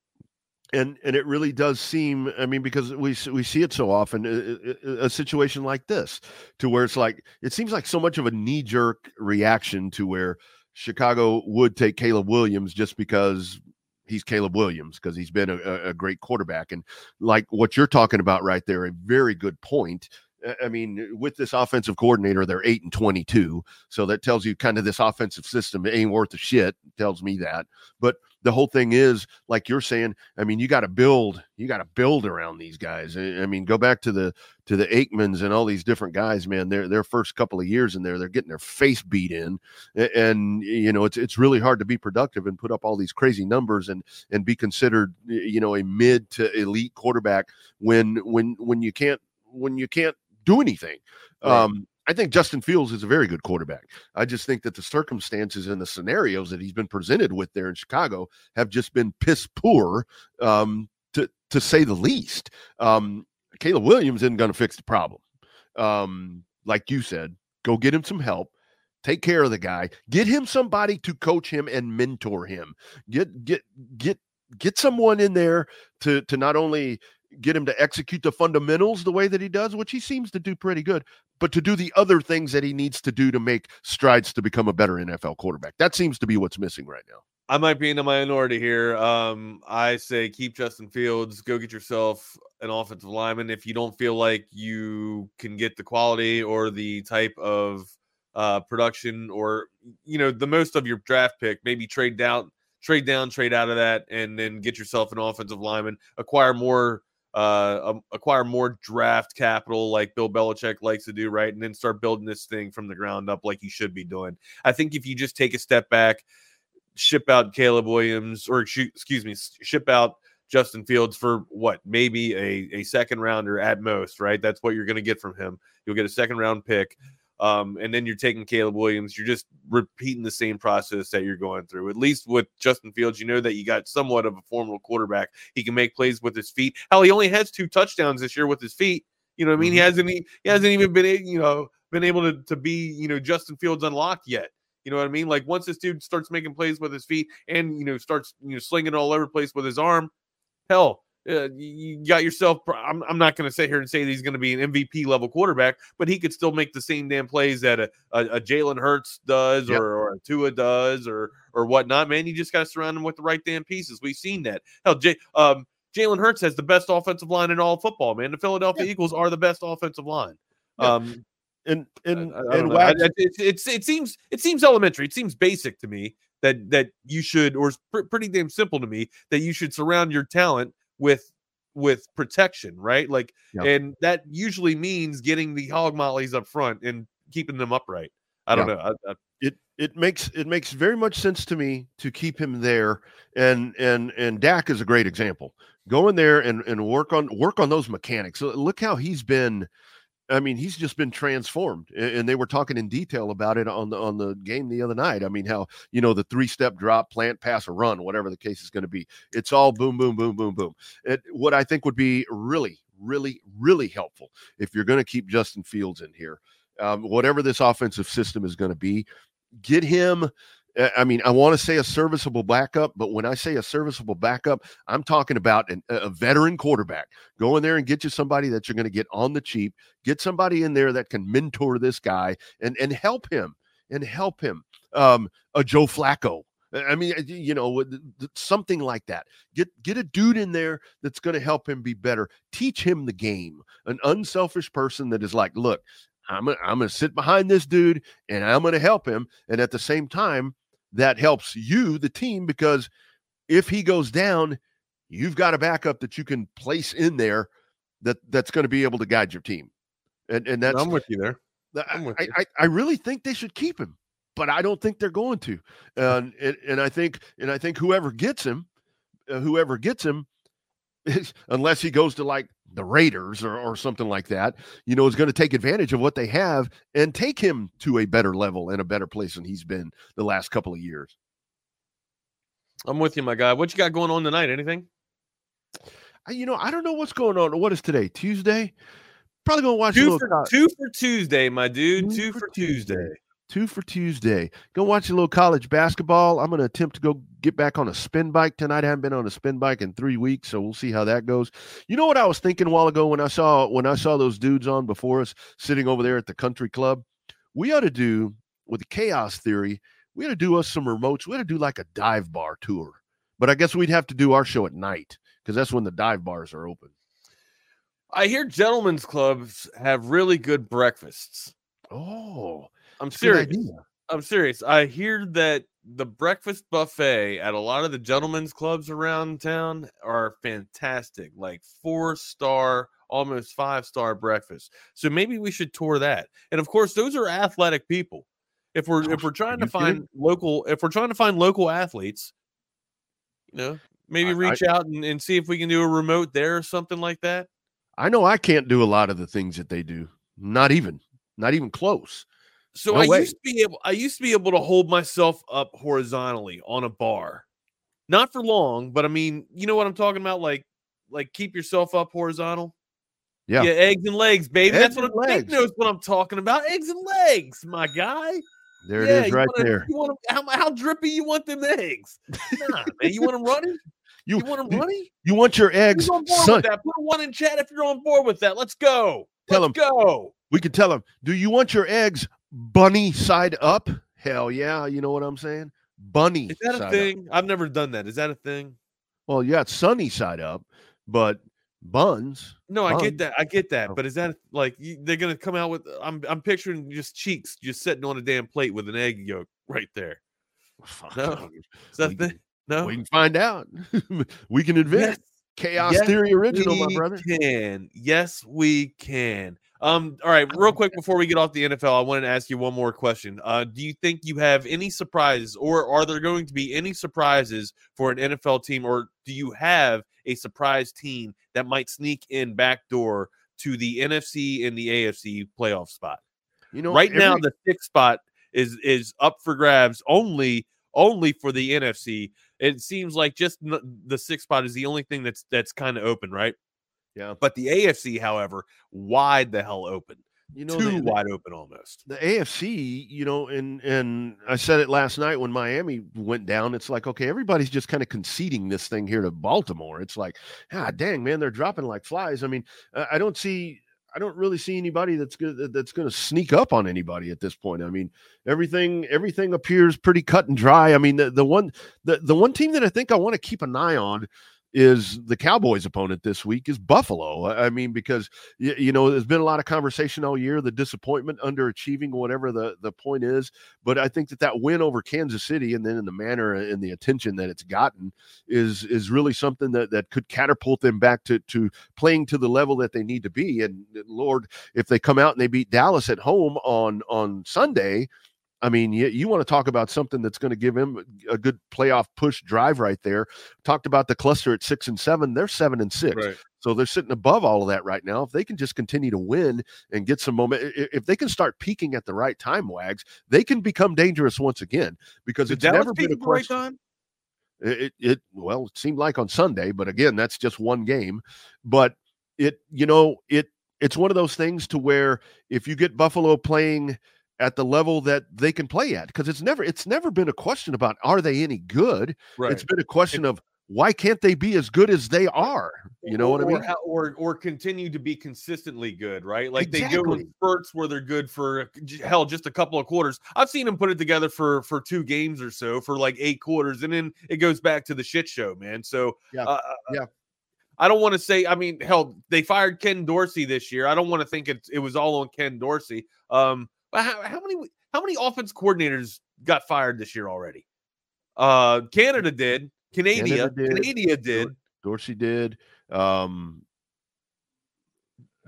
And and it really does seem. I mean, because we we see it so often, a, a situation like this, to where it's like it seems like so much of a knee jerk reaction to where Chicago would take Caleb Williams just because he's Caleb Williams because he's been a, a, great quarterback. And like what you're talking about right there, a very good point I mean, with this offensive coordinator, they're eight and twenty-two, so that tells you kind of this offensive system ain't worth a shit. Tells me that, but the whole thing is, like you're saying, I mean, you got to build, you got to build around these guys. I mean, go back to the to the Aikmans and all these different guys, man. Their their first couple of years in there, they're getting their face beat in, and you know, it's it's really hard to be productive and put up all these crazy numbers and and be considered, you know, a mid to elite quarterback when when when you can't when you can't do anything. Right. Um, I think Justin Fields is a very good quarterback. I just think that the circumstances and the scenarios that he's been presented with there in Chicago have just been piss poor, um, to to say the least. Um, Caleb Williams isn't going to fix the problem. Um, like you said, go get him some help. Take care of the guy. Get him somebody to coach him and mentor him. Get get get get someone in there to to not only get him to execute the fundamentals the way that he does, which he seems to do pretty good, but to do the other things that he needs to do to make strides to become a better NFL quarterback. That seems to be what's missing right now. I might be in the minority here. Um, I say keep Justin Fields, go get yourself an offensive lineman. If you don't feel like you can get the quality or the type of uh, production or you know the most of your draft pick, maybe trade down, trade down, trade out of that, and then get yourself an offensive lineman. Acquire more uh, um, acquire more draft capital like Bill Belichick likes to do, right? And then start building this thing from the ground up like you should be doing. I think if you just take a step back, ship out Caleb Williams, or excuse me, ship out Justin Fields for what maybe a, a second rounder at most, right? That's what you're going to get from him. You'll get a second round pick. Um, and then you're taking Caleb Williams. You're just repeating the same process that you're going through. At least with Justin Fields, you know that you got somewhat of a formidable quarterback. He can make plays with his feet. Hell, he only has two touchdowns this year with his feet. You know what I mean? Mm-hmm. He hasn't he, he hasn't even been you know been able to, to be you know Justin Fields unlocked yet. You know what I mean? Like once this dude starts making plays with his feet and you know starts you know slinging all over the place with his arm, hell, uh, you got yourself. I'm, I'm not going to sit here and say he's going to be an MVP level quarterback, but he could still make the same damn plays that a, a, a Jalen Hurts does yep. or, or a Tua does or or whatnot. Man, you just got to surround him with the right damn pieces. We've seen that. Hell, J, um, Jalen Hurts has the best offensive line in all football. Man, the Philadelphia Eagles are the best offensive line. Um, and and I, I and I, it, it's it seems it seems elementary. It seems basic to me that that you should, or pr- pretty damn simple to me that you should surround your talent with with protection, right? Like, yep. and that usually means getting the hog mollies up front and keeping them upright. I don't yep. know. I, I, it it makes it makes very much sense to me to keep him there, and and and Dak is a great example. Go in there and and work on work on those mechanics. Look how he's been I mean, he's just been transformed, and they were talking in detail about it on the on the game the other night. I mean, how you know the three step drop, plant, pass, or run, whatever the case is going to be. It's all boom, boom, boom, boom, boom. It, what I think would be really, really, really helpful if you're going to keep Justin Fields in here, um, whatever this offensive system is going to be, get him I mean, I want to say a serviceable backup, but when I say a serviceable backup, I'm talking about an, a veteran quarterback. Go in there and get you somebody that you're going to get on the cheap. Get somebody in there that can mentor this guy and and help him and help him. Um, a Joe Flacco. I mean, you know, something like that. Get get a dude in there that's going to help him be better. Teach him the game. An unselfish person that is like, look, I'm gonna, I'm going to sit behind this dude and I'm going to help him. And at the same time, that helps you, the team, because if he goes down, you've got a backup that you can place in there that that's going to be able to guide your team. And and that's I'm with you there. I, I, I really think they should keep him. but I don't think they're going to. And and, and I think and I think whoever gets him, uh, whoever gets him, is, unless he goes to like the Raiders or, or something like that, you know, is going to take advantage of what they have and take him to a better level and a better place than he's been the last couple of years. I'm with you, my guy. What you got going on tonight? Anything? I, you know, I don't know what's going on. What is today? Tuesday? Probably gonna watch two a little for, two for Tuesday, my dude. Two Two, for for Tuesday. Tuesday. Two for Tuesday. Go watch a little college basketball. I'm gonna attempt to go get back on a spin bike tonight. I haven't been on a spin bike in three weeks, so we'll see how that goes. You know what I was thinking a while ago when I saw when I saw those dudes on before us sitting over there at the country club? We ought to do with the chaos theory, we ought to do us some remotes. We ought to do like a dive bar tour. But I guess we'd have to do our show at night because that's when the dive bars are open. I hear gentlemen's clubs have really good breakfasts. Oh, I'm serious. I'm serious. I hear that the breakfast buffet at a lot of the gentlemen's clubs around town are fantastic, like four star, almost five star breakfast. So maybe we should tour that. And of course, those are athletic people. If we're if we're trying to find local, if we're trying to find local athletes, you know, maybe I- I- reach out and, and see if we can do a remote there or something like that. I know I can't do a lot of the things that they do. Not even, not even close. So No I way. used to be able I used to be able to hold myself up horizontally on a bar. Not for long, but I mean, you know what I'm talking about like like keep yourself up horizontal. Yeah. eggs and legs, baby. Eggs That's what Nick legs. knows what I'm talking about. Eggs and legs, my guy. There Yeah, it is, right wanna- there. You want how, how drippy you want them eggs? Nah, man. You want them runny? You You want them runny? you want your eggs? Who's on board Son, with that? Put one in chat if you're on board with that. Let's go. Tell Let's 'em. go. we can tell them. Do you want your eggs bunny side up? Hell yeah! You know what I'm saying? Bunny. Is that a side up. thing? I've never done that. Is that a thing? Well, yeah, it's sunny side up, but buns. No, I get that. I get that. Oh. But is that like you, they're gonna come out with? I'm I'm picturing just cheeks just sitting on a damn plate with an egg yolk right there. Fuck, No. Is that We can- no? We can find out. we can invent Yes, chaos yes, theory original, my brother. Can yes, we can. Um. All right, real quick before we get off the NFL, I wanted to ask you one more question. Uh, do you think you have any surprises, or are there going to be any surprises for an NFL team, or do you have a surprise team that might sneak in backdoor to the NFC and the AFC playoff spot? You know, right now the sixth spot is is up for grabs only only for the NFC. It seems like just n- the sixth spot is the only thing that's that's kind of open, right? Yeah. But the AFC, however, wide the hell open, you know, too the- wide open almost. the AFC, you know, and and I said it last night when Miami went down. It's like, okay, everybody's just kind of conceding this thing here to Baltimore. It's like, ah, dang, man, they're dropping like flies. I mean, I I don't see, I don't really see anybody that's good that's going to sneak up on anybody at this point. I mean, everything everything appears pretty cut and dry. I mean, the the one the the one team that I think I want to keep an eye on is the Cowboys' opponent this week is Buffalo. I mean, because you, you know, there's been a lot of conversation all year, the disappointment, underachieving, whatever the, the point is. But I think that that win over Kansas City and then in the manner and the attention that it's gotten is is really something that, that could catapult them back to, to playing to the level that they need to be. And Lord, if they come out and they beat Dallas at home on on Sunday, I mean, you, you want to talk about something that's going to give him a good playoff push drive right there. Talked about the cluster at six and seven. They're seven and six. Right. So they're sitting above all of that right now. If they can just continue to win and get some moment, if they can start peaking at the right time, Wags, they can become dangerous once again because Did it's Dallas never been a right question. It, it, it well, it seemed like on Sunday, but again, that's just one game. But it, you know, it it's one of those things to where if you get Buffalo playing at the level that they can play at, because it's never it's never been a question about are they any good. Right. It's been a question of why can't they be as good as they are? You know what I mean? Or or continue to be consistently good, right? Like they go spurts where they're good for hell just a couple of quarters. I've seen them put it together for for two games or so for like eight quarters, and then it goes back to the shit show, man. So Yeah. uh, Yeah. I don't want to say. I mean, hell, they fired Ken Dorsey this year. I don't want to think it it was all on Ken Dorsey. Um, how, how many how many offense coordinators got fired this year already? Uh, Canada did. Canada, Canada did. Canada did. Dorsey did. Um,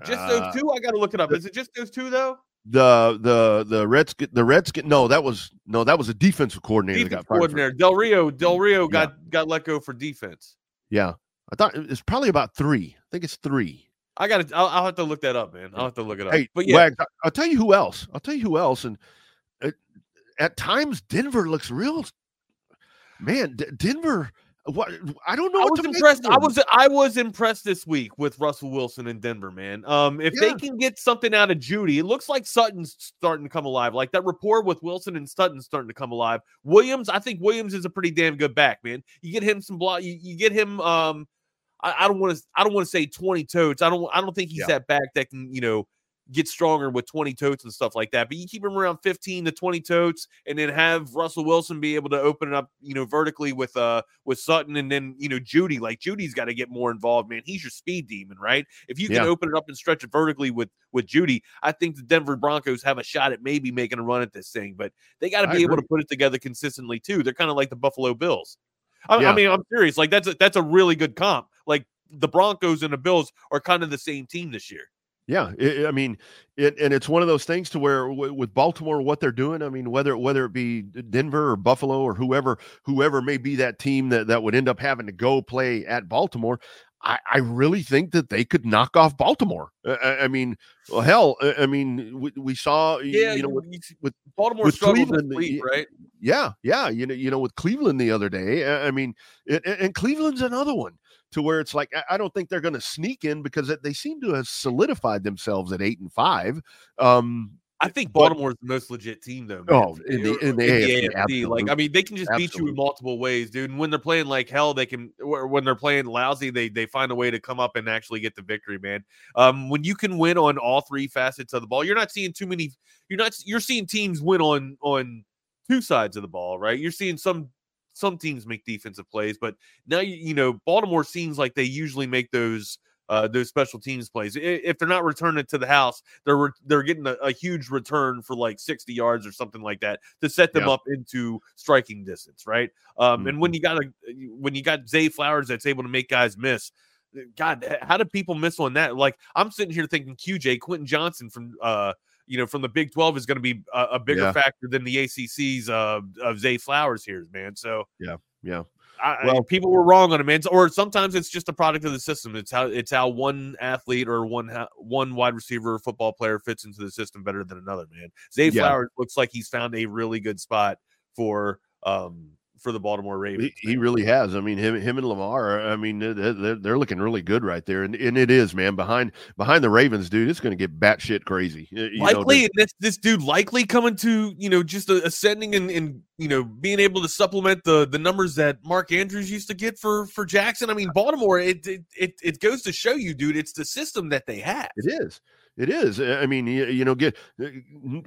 Just uh, those two? I got to look it up. Is it just those two though? the the the Redskin the Redskin. No, that was no, that was a defensive coordinator Defense that got fired. for- coordinator Del Rio. Del Rio Yeah. got got let go for defense. Yeah, I thought it's probably about three. I think it's three. I got to. I'll, I'll have to look that up, man. I'll have to look it up. Hey, but yeah, Wags, I'll tell you who else. I'll tell you who else. And uh, at times, Denver looks real. Man, D- Denver. What I don't know. I what was to impressed. I was I was impressed this week with Russell Wilson in Denver, man. Um, if they can get something out of Jeudy, it looks like Sutton's starting to come alive. Like that rapport with Wilson and Sutton's starting to come alive. Williams, I think Williams is a pretty damn good back, man. You get him some block. You, you get him. Um, I, I don't want to. I don't want to say twenty totes. I don't. I don't think he's Yeah. that back that can you know get stronger with 20 totes and stuff like that. But you keep him around 15 to 20 totes and then have Russell Wilson be able to open it up, you know, vertically with uh with Sutton and then you know Jeudy. Like Jeudy's got to get more involved, man. He's your speed demon, right? If you can Yeah. open it up and stretch it vertically with with Jeudy, I think the Denver Broncos have a shot at maybe making a run at this thing, but they got to be able to put it together consistently too. They're kind of like the Buffalo Bills. I, I mean, I'm serious. Like that's a, that's a really good comp. Like the Broncos and the Bills are kind of the same team this year. Yeah, it, I mean, it, and it's one of those things to where w- with Baltimore, what they're doing. I mean, whether whether it be Denver or Buffalo or whoever whoever may be that team that that would end up having to go play at Baltimore. I, I really think that they could knock off Baltimore. I, I- mean, well, hell, I, I mean, we, we saw, Yeah, you know, with, with- Baltimore with Cleveland, right? yeah, yeah, you know, you know, with Cleveland the other day. I I mean, it, and Cleveland's another one to where it's like I- don't think they're going to sneak in because they seem to have solidified themselves at eight and five. Um, I think But- Baltimore's the most legit team, though. Man. Oh, in the- in the AFC, Like. I mean, they can just beat you in multiple ways, dude. And when they're playing like hell, they can. Or when they're playing lousy, they they find a way to come up and actually get the victory, man. Um, when you can win on all three facets of the ball, you're not seeing too many. You're not. You're seeing teams win on on two sides of the ball, right? You're seeing some some teams make defensive plays, but now you you know Baltimore seems like they usually make those uh, those special teams plays. If they're not returning it to the house, they're re- they're getting a, a huge return for like 60 yards or something like that to set them Yeah. up into striking distance, right? Um, and Mm-hmm. when you got a when you got Zay Flowers that's able to make guys miss. uh, God, how do people miss on that? Like I'm sitting here thinking QJ Quentin Johnston from uh you know from the Big 12 is going to be a, a bigger Yeah. factor than the ACC's uh, of Zay Flowers here, man. So yeah. yeah. I- Well- people were wrong on him, man. Or sometimes it's just a product of the system. It's how it's how one athlete or one one wide receiver or football player fits into the system better than another, man. Zay Yeah. Flowers looks like he's found a really good spot for um for the Baltimore Ravens. He, he really has. I mean, him, him and Lamar. I mean, they're, they're, looking really good right there, and, and it is, man. Behind behind the Ravens, dude, it's going to get batshit crazy. You likely, and this this dude likely coming to you know just ascending and, and you know being able to supplement the the numbers that Mark Andrews used to get for for Jackson. I mean, Baltimore. It it it, it goes to show you, dude. It's the system that they have. It is. It is. I mean, you, you know, get uh,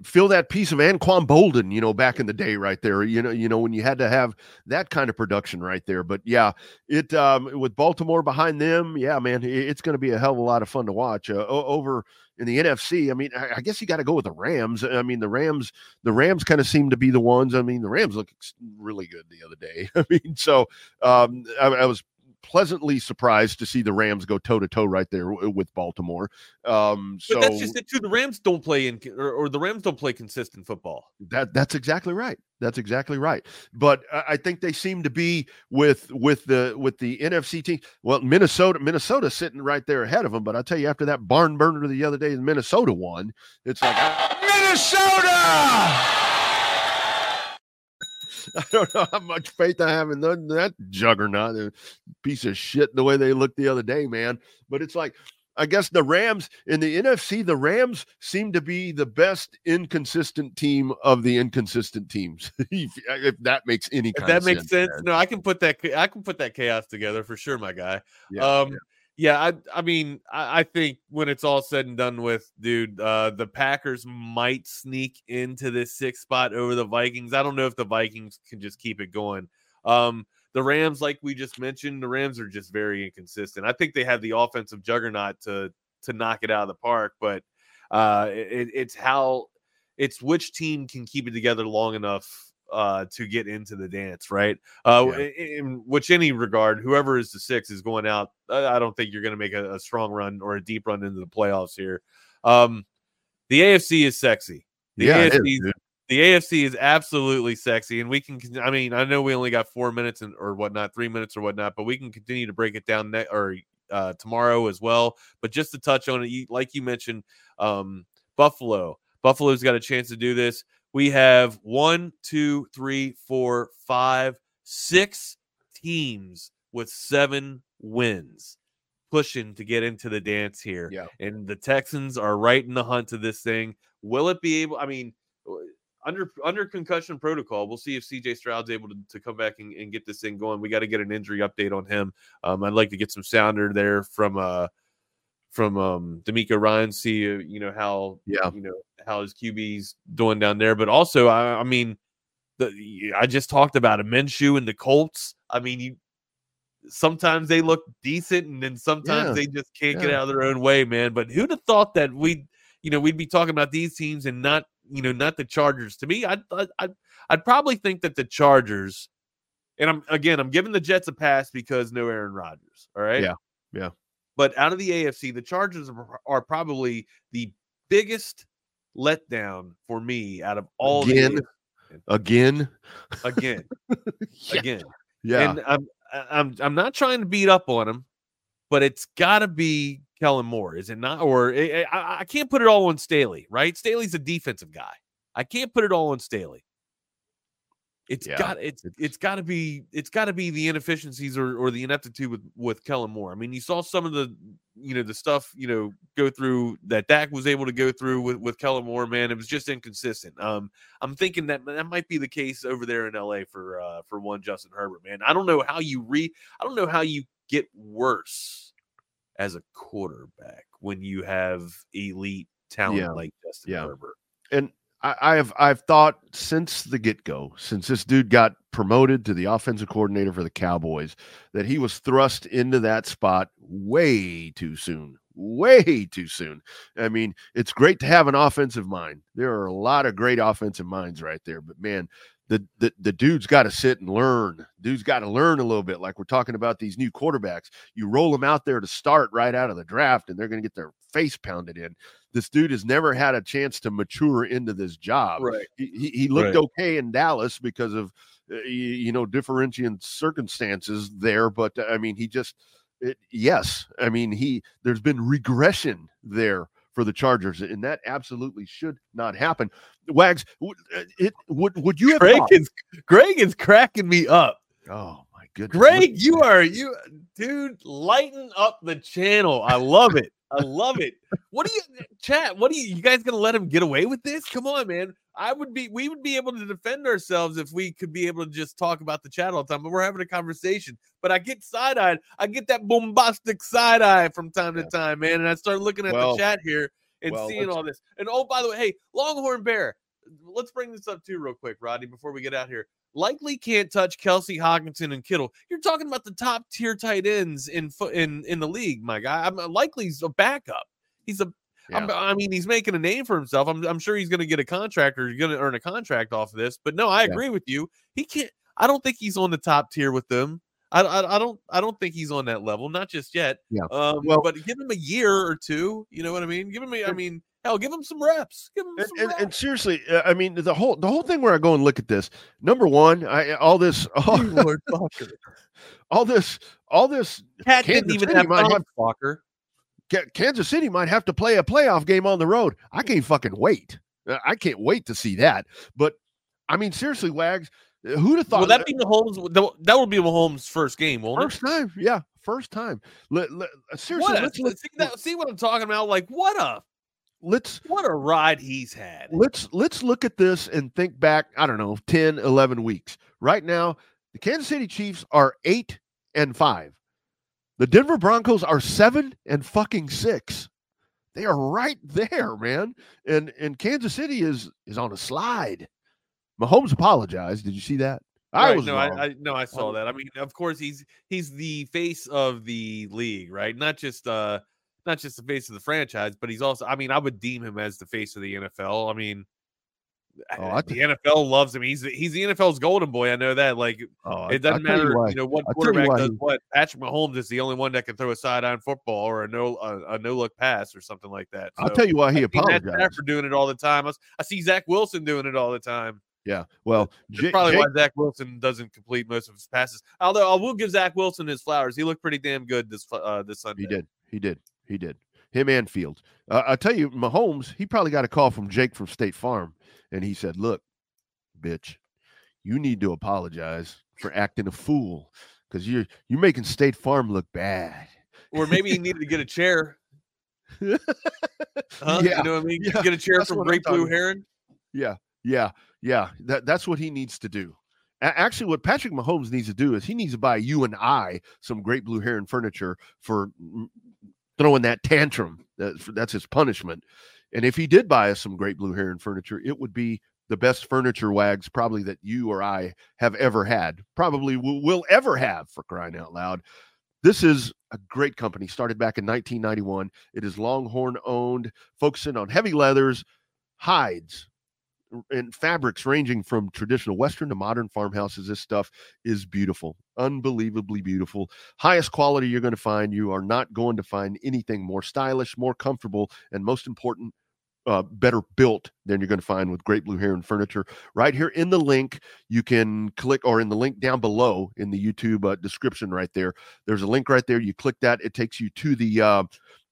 feel that piece of Anquan Boldin, you know, back in the day, right there. You know, you know when you had to have that kind of production right there. But yeah, it um, with Baltimore behind them, yeah, man, it's going to be a hell of a lot of fun to watch. Uh, over in the NFC, I mean, I, I guess you got to go with the Rams. I mean, the Rams, the Rams kind of seem to be the ones. I mean, the Rams look really good the other day. I mean, so um, I, I was pleasantly surprised to see the Rams go toe to toe right there with Baltimore. Um, so But that's just it too. The Rams don't play in, or, or the Rams don't play consistent football. that that's exactly right. That's exactly right. But I, I think they seem to be with with the with the NFC team. Well, Minnesota, Minnesota sitting right there ahead of them. But I tell you, after that barn burner the other day, the Minnesota won. It's like Minnesota. I don't know how much faith I have in that juggernaut, piece of shit. The way they looked the other day, man. But it's like I guess the Rams in the NFC, the Rams seem to be the best inconsistent team of the inconsistent teams. if, if that makes any If that makes sense, man. no, I can put that. I can put that chaos together for sure, my guy. Yeah, um, yeah. I, I mean, I, I think when it's all said and done with, dude, uh, the Packers might sneak into this sixth spot over the Vikings. I don't know if the Vikings can just keep it going. Um, the Rams, like we just mentioned, the Rams are just very inconsistent. I think they have the offensive juggernaut to to knock it out of the park, but uh, it, it's how it's which team can keep it together long enough uh, to get into the dance, right? Uh, Yeah. in, in which any regard, whoever is the six is going out. I, I don't think you're going to make a, a strong run or a deep run into the playoffs here. Um, the AFC is sexy. The yeah, is, AFC dude. the AFC is absolutely sexy, and we can. I mean, I know we only got four minutes and or whatnot, three minutes or whatnot, but we can continue to break it down ne- or uh, tomorrow as well. But just to touch on it, you, like you mentioned, um, Buffalo. Buffalo's got a chance to do this. We have one, two, three, four, five, six teams with seven wins pushing to get into the dance here. Yeah. And the Texans are right in the hunt to this thing. Will it be able? I mean, under under concussion protocol, we'll see if CJ Stroud's able to, to come back and, and get this thing going. We got to get an injury update on him. Um, I'd like to get some sounder there from uh from um DeMeco Ryan, see uh, you know how Yeah. you know how his QB's doing down there. But also, I, I mean, the I just talked about a Minshew and the Colts. I mean, you sometimes they look decent, and then sometimes Yeah. they just can't get out of their own way, man. But who'd have thought that we, you know, we'd be talking about these teams and not, you know, not the Chargers? To me, I'd I'd, I'd, I'd probably think that the Chargers, and I'm again, I'm giving the Jets a pass because no Aaron Rodgers. All right, Yeah. Yeah. But out of the AFC, the Chargers are, are probably the biggest letdown for me out of all Again? AFC. Again. again, Yeah. again. Yeah. And I'm I'm I'm not trying to beat up on him, but it's got to be Kellen Moore, is it not? Or eh, eh, I, I, I can't put it all on Staley, right? Staley's a defensive guy. I can't put it all on Staley. It's Yeah, got it's it's got to be it's got to be the inefficiencies or, or the ineptitude with with Kellen Moore. I mean, you saw some of the you know the stuff you know go through that Dak was able to go through with with Kellen Moore. Man, it was just inconsistent. Um, I'm thinking that that might be the case over there in LA for uh for one Justin Herbert. Man, I don't know how you re I don't know how you get worse as a quarterback when you have elite talent Yeah, like Justin yeah. Herbert. and I, have I've thought since the get go, since this dude got promoted to the offensive coordinator for the Cowboys, that he was thrust into that spot way too soon. Way too soon. I mean, it's great to have an offensive mind. There are a lot of great offensive minds right there, but man, the the, the dude's got to sit and learn. Dude's got to learn a little bit. Like we're talking about these new quarterbacks. You roll them out there to start right out of the draft, and they're going to get their face pounded in this dude has never had a chance to mature into this job. Right. He, he, looked Right. okay in Dallas because of uh, you know differentiating circumstances there, but uh, I mean he just it, yes, I mean he there's been regression there for the Chargers, and that absolutely should not happen. Wags, would uh, it would would you have Greg thought- is Greg is cracking me up. oh my goodness, Greg, you are you dude, lighten up the channel. I love it. I love it. What do you chat? What do you you guys gonna let him get away with this? Come on, man. I would be we would be able to defend ourselves if we could be able to just talk about the chat all the time, but we're having a conversation. But I get side-eyed, I get that bombastic side eye from time to time, man. And I start looking at Well- the chat here and well, seeing all this. And oh, by the way, hey, Longhorn Bear, let's bring this up too, real quick, Rodney, before we get out here likely can't touch Kelce Hockenson and Kittle. You're talking about the top tier tight ends in in in the league, my guy. I'm likely he's a backup. He's a. Yeah. I mean, he's making a name for himself. I'm, I'm sure he's going to get a contract or he's going to earn a contract off of this. But no, I Yeah. agree with you. He can't. I don't think he's on the top tier with them. I, I, I don't I don't think he's on that level, not just yet. Yeah. Um, Well- but give him a year or two. You know what I mean? Give him. A, I mean, hell, give him some reps. Give him and, some and, reps. and seriously, uh, I mean the whole the whole thing where I go and look at this. Number one, I all this all, Lord fucker. all this all this Cat Kansas didn't even City have might Tom have- Kansas City might have to play a playoff game on the road. I can't fucking wait. Uh, I can't wait to see that. But I mean, seriously, Wags, uh, who'd have thought Will that be Mahomes? That that will be Mahomes' first game, won't it? first time? Yeah, first time. Let, let- uh, seriously, What a, let's, look- see, that, see what I'm talking about? Like what a let's what a ride he's had. let's let's look at this and think back. I don't know, 10, 11 weeks. Right now, the Kansas City Chiefs are eight and five. The Denver Broncos are seven and fucking six. They are right there, man. And and Kansas City is is on a slide. Mahomes apologized. Did you see that? I Right, was no. I, I no, I saw that. I mean, of course, he's he's the face of the league, right? Not just uh, not just the face of the franchise, but he's also. I mean, I would deem him as the face of the NFL. I mean, Oh, I the NFL loves him. He's he's the NFL's golden boy. I know that. Like Oh, it doesn't matter, why. you, know, what you quarterback does he- what. Patrick Mahomes is the only one that can throw a sideline football or a no a, a no look pass or something like that. I'll tell you why he I apologized. Stafford doing it all the time. I see Zach Wilson doing it all the time. Yeah. Well, J- probably Jake- why Zach Wilson doesn't complete most of his passes. Although I will give Zach Wilson his flowers. He looked pretty damn good this uh, this Sunday. He did. He did. He did. Him and Fields. Uh, I tell you, Mahomes, he probably got a call from Jake from State Farm, and he said, "Look, bitch, you need to apologize for acting a fool because you're you're making State Farm look bad." Or maybe he needed to get a chair. Huh? Yeah, you know what I mean? yeah, get a chair that's from Great Blue Heron. Yeah, yeah, yeah. That that's what he needs to do. Actually, what Patrick Mahomes needs to do is he needs to buy you and I some Great Blue Heron furniture for throwing that tantrum. That's his punishment. And if he did buy us some Great Blue Heron furniture, it would be the best furniture wags probably that you or I have ever had. Probably will ever have for crying out loud. This is a great company started back in 1991. It is Longhorn owned, focusing on heavy leathers, hides, and fabrics ranging from traditional Western to modern farmhouses. This stuff is beautiful, unbelievably beautiful. Highest quality you're going to find. You are not going to find anything more stylish, more comfortable, and most important, uh, better built than you're going to find with Great Blue Heron Furniture. Right here in the link, you can click, or in the link down below in the YouTube uh, description right there. There's a link right there. You click that, it takes you to the uh,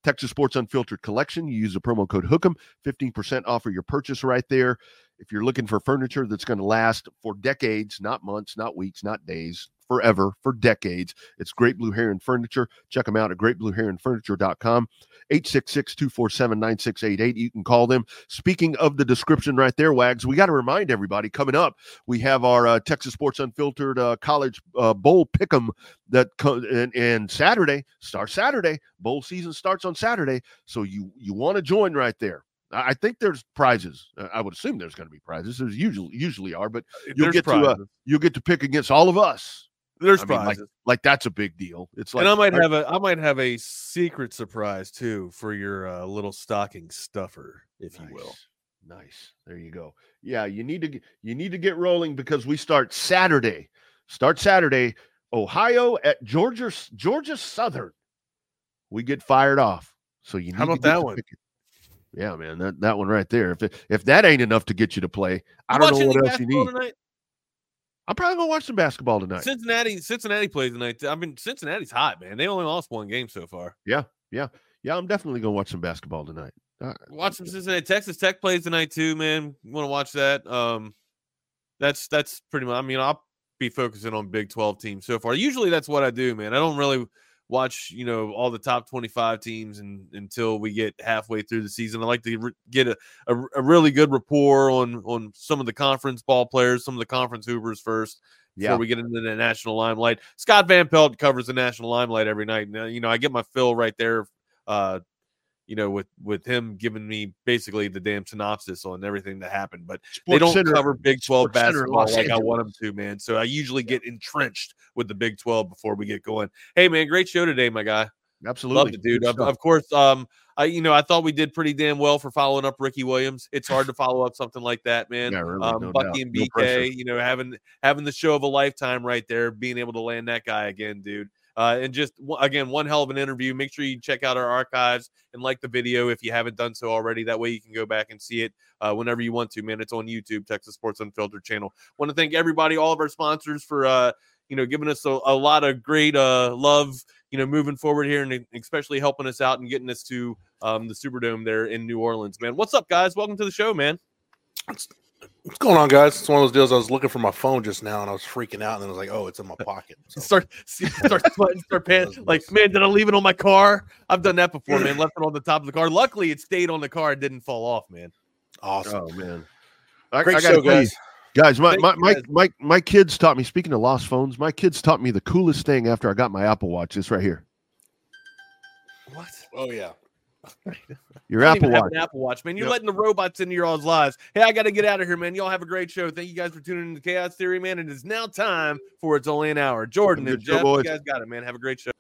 Texas Sports Unfiltered collection. You use the promo code HOOK'em, 15% off of your purchase right there. If you're looking for furniture that's going to last for decades, not months, not weeks, not days, forever, for decades, it's Great Blue Heron Furniture. Check them out at greatblueheronfurniture.com. 866-247-9688. You can call them. Speaking of the description right there, Wags, we got to remind everybody coming up, we have our uh, Texas Sports Unfiltered uh, College uh, Bowl Pick'em that co- and, and Saturday starts Saturday. Bowl season starts on Saturday, so you you want to join right there. I think there's prizes. Uh, I would assume there's going to be prizes. There's usually usually are, but you'll There's get to, uh, you'll get to pick against all of us. There's I mean, like, prizes. like that's a big deal. It's like and I might have a I might have a secret surprise too for your uh, little stocking stuffer, if you will. Nice. Nice. There you go. Yeah, you need to you need to get rolling because we start Saturday. Start Saturday. Ohio at Georgia Georgia Southern. We get fired off. So you need How to about that one? Yeah, man, that, that one right there. If it, if that ain't enough to get you to play, I don't know what else you need. Tonight? I'm probably gonna watch some basketball tonight. Cincinnati Cincinnati plays tonight. I mean Cincinnati's hot, man. They only lost one game so far. Yeah, yeah, yeah. I'm definitely gonna watch some basketball tonight. Uh, Watch some Cincinnati. Texas Tech plays tonight too, man. Want to watch that? Um, that's that's pretty much. I mean, I'll be focusing on Big Twelve teams so far. Usually, that's what I do, man. I don't really watch, you know, all the top twenty-five teams and, until we get halfway through the season. I like to re- get a, a, a really good rapport on on some of the conference ball players, some of the conference hoopers first yeah, before we get into the national limelight. Scott Van Pelt covers the national limelight every night. Now, you know, I get my fill right there. Uh, you know, with with him giving me basically the damn synopsis on everything that happened, but they don't Center- cover Big Twelve Sports basketball Los like I want them to, man. So I usually get entrenched with the Big Twelve before we get going. Hey, man, great show today, my guy. Absolutely, Love it, dude. Of, of course, um, I you know I thought we did pretty damn well for following up Ricky Williams. It's hard to follow up something like that, man. Yeah, really, um, no Bucky doubt. and No. BK, you know, having having the show of a lifetime right there, being able to land that guy again, dude. Uh, and just again, one hell of an interview. Make sure you check out our archives and like the video if you haven't done so already. That way you can go back and see it uh, whenever you want to. Man, it's on YouTube, Texas Sports Unfiltered channel. Want to thank everybody, all of our sponsors for uh, you know giving us a, a lot of great uh, love. You know, moving forward here and especially helping us out and getting us to um, the Superdome there in New Orleans. Man, what's up, guys? Welcome to the show, man. What's going on, guys? It's one of those deals. I was looking for my phone just now, and I was freaking out, and then I was like, "Oh, it's in my pocket." So, start start sweating, start pan like man did i leave it on my car i've done that before man left it on the top of the car luckily it stayed on the car it didn't fall off man awesome, Oh man, I, great I gotta show, you, guys. guys. My Thank my, my my my kids taught me. Speaking of lost phones, my kids taught me the coolest thing after I got my Apple Watch. This right here, what Oh yeah, your Apple Watch. Apple Watch, man. You're Yep. letting the robots into your all's lives. Hey, I got to get out of here, man. Y'all have a great show. Thank you guys for tuning in to Chaos Theory, man. It is now time for It's Only an Hour. Jordan and show, Jeff, you guys got it, man. Have a great show.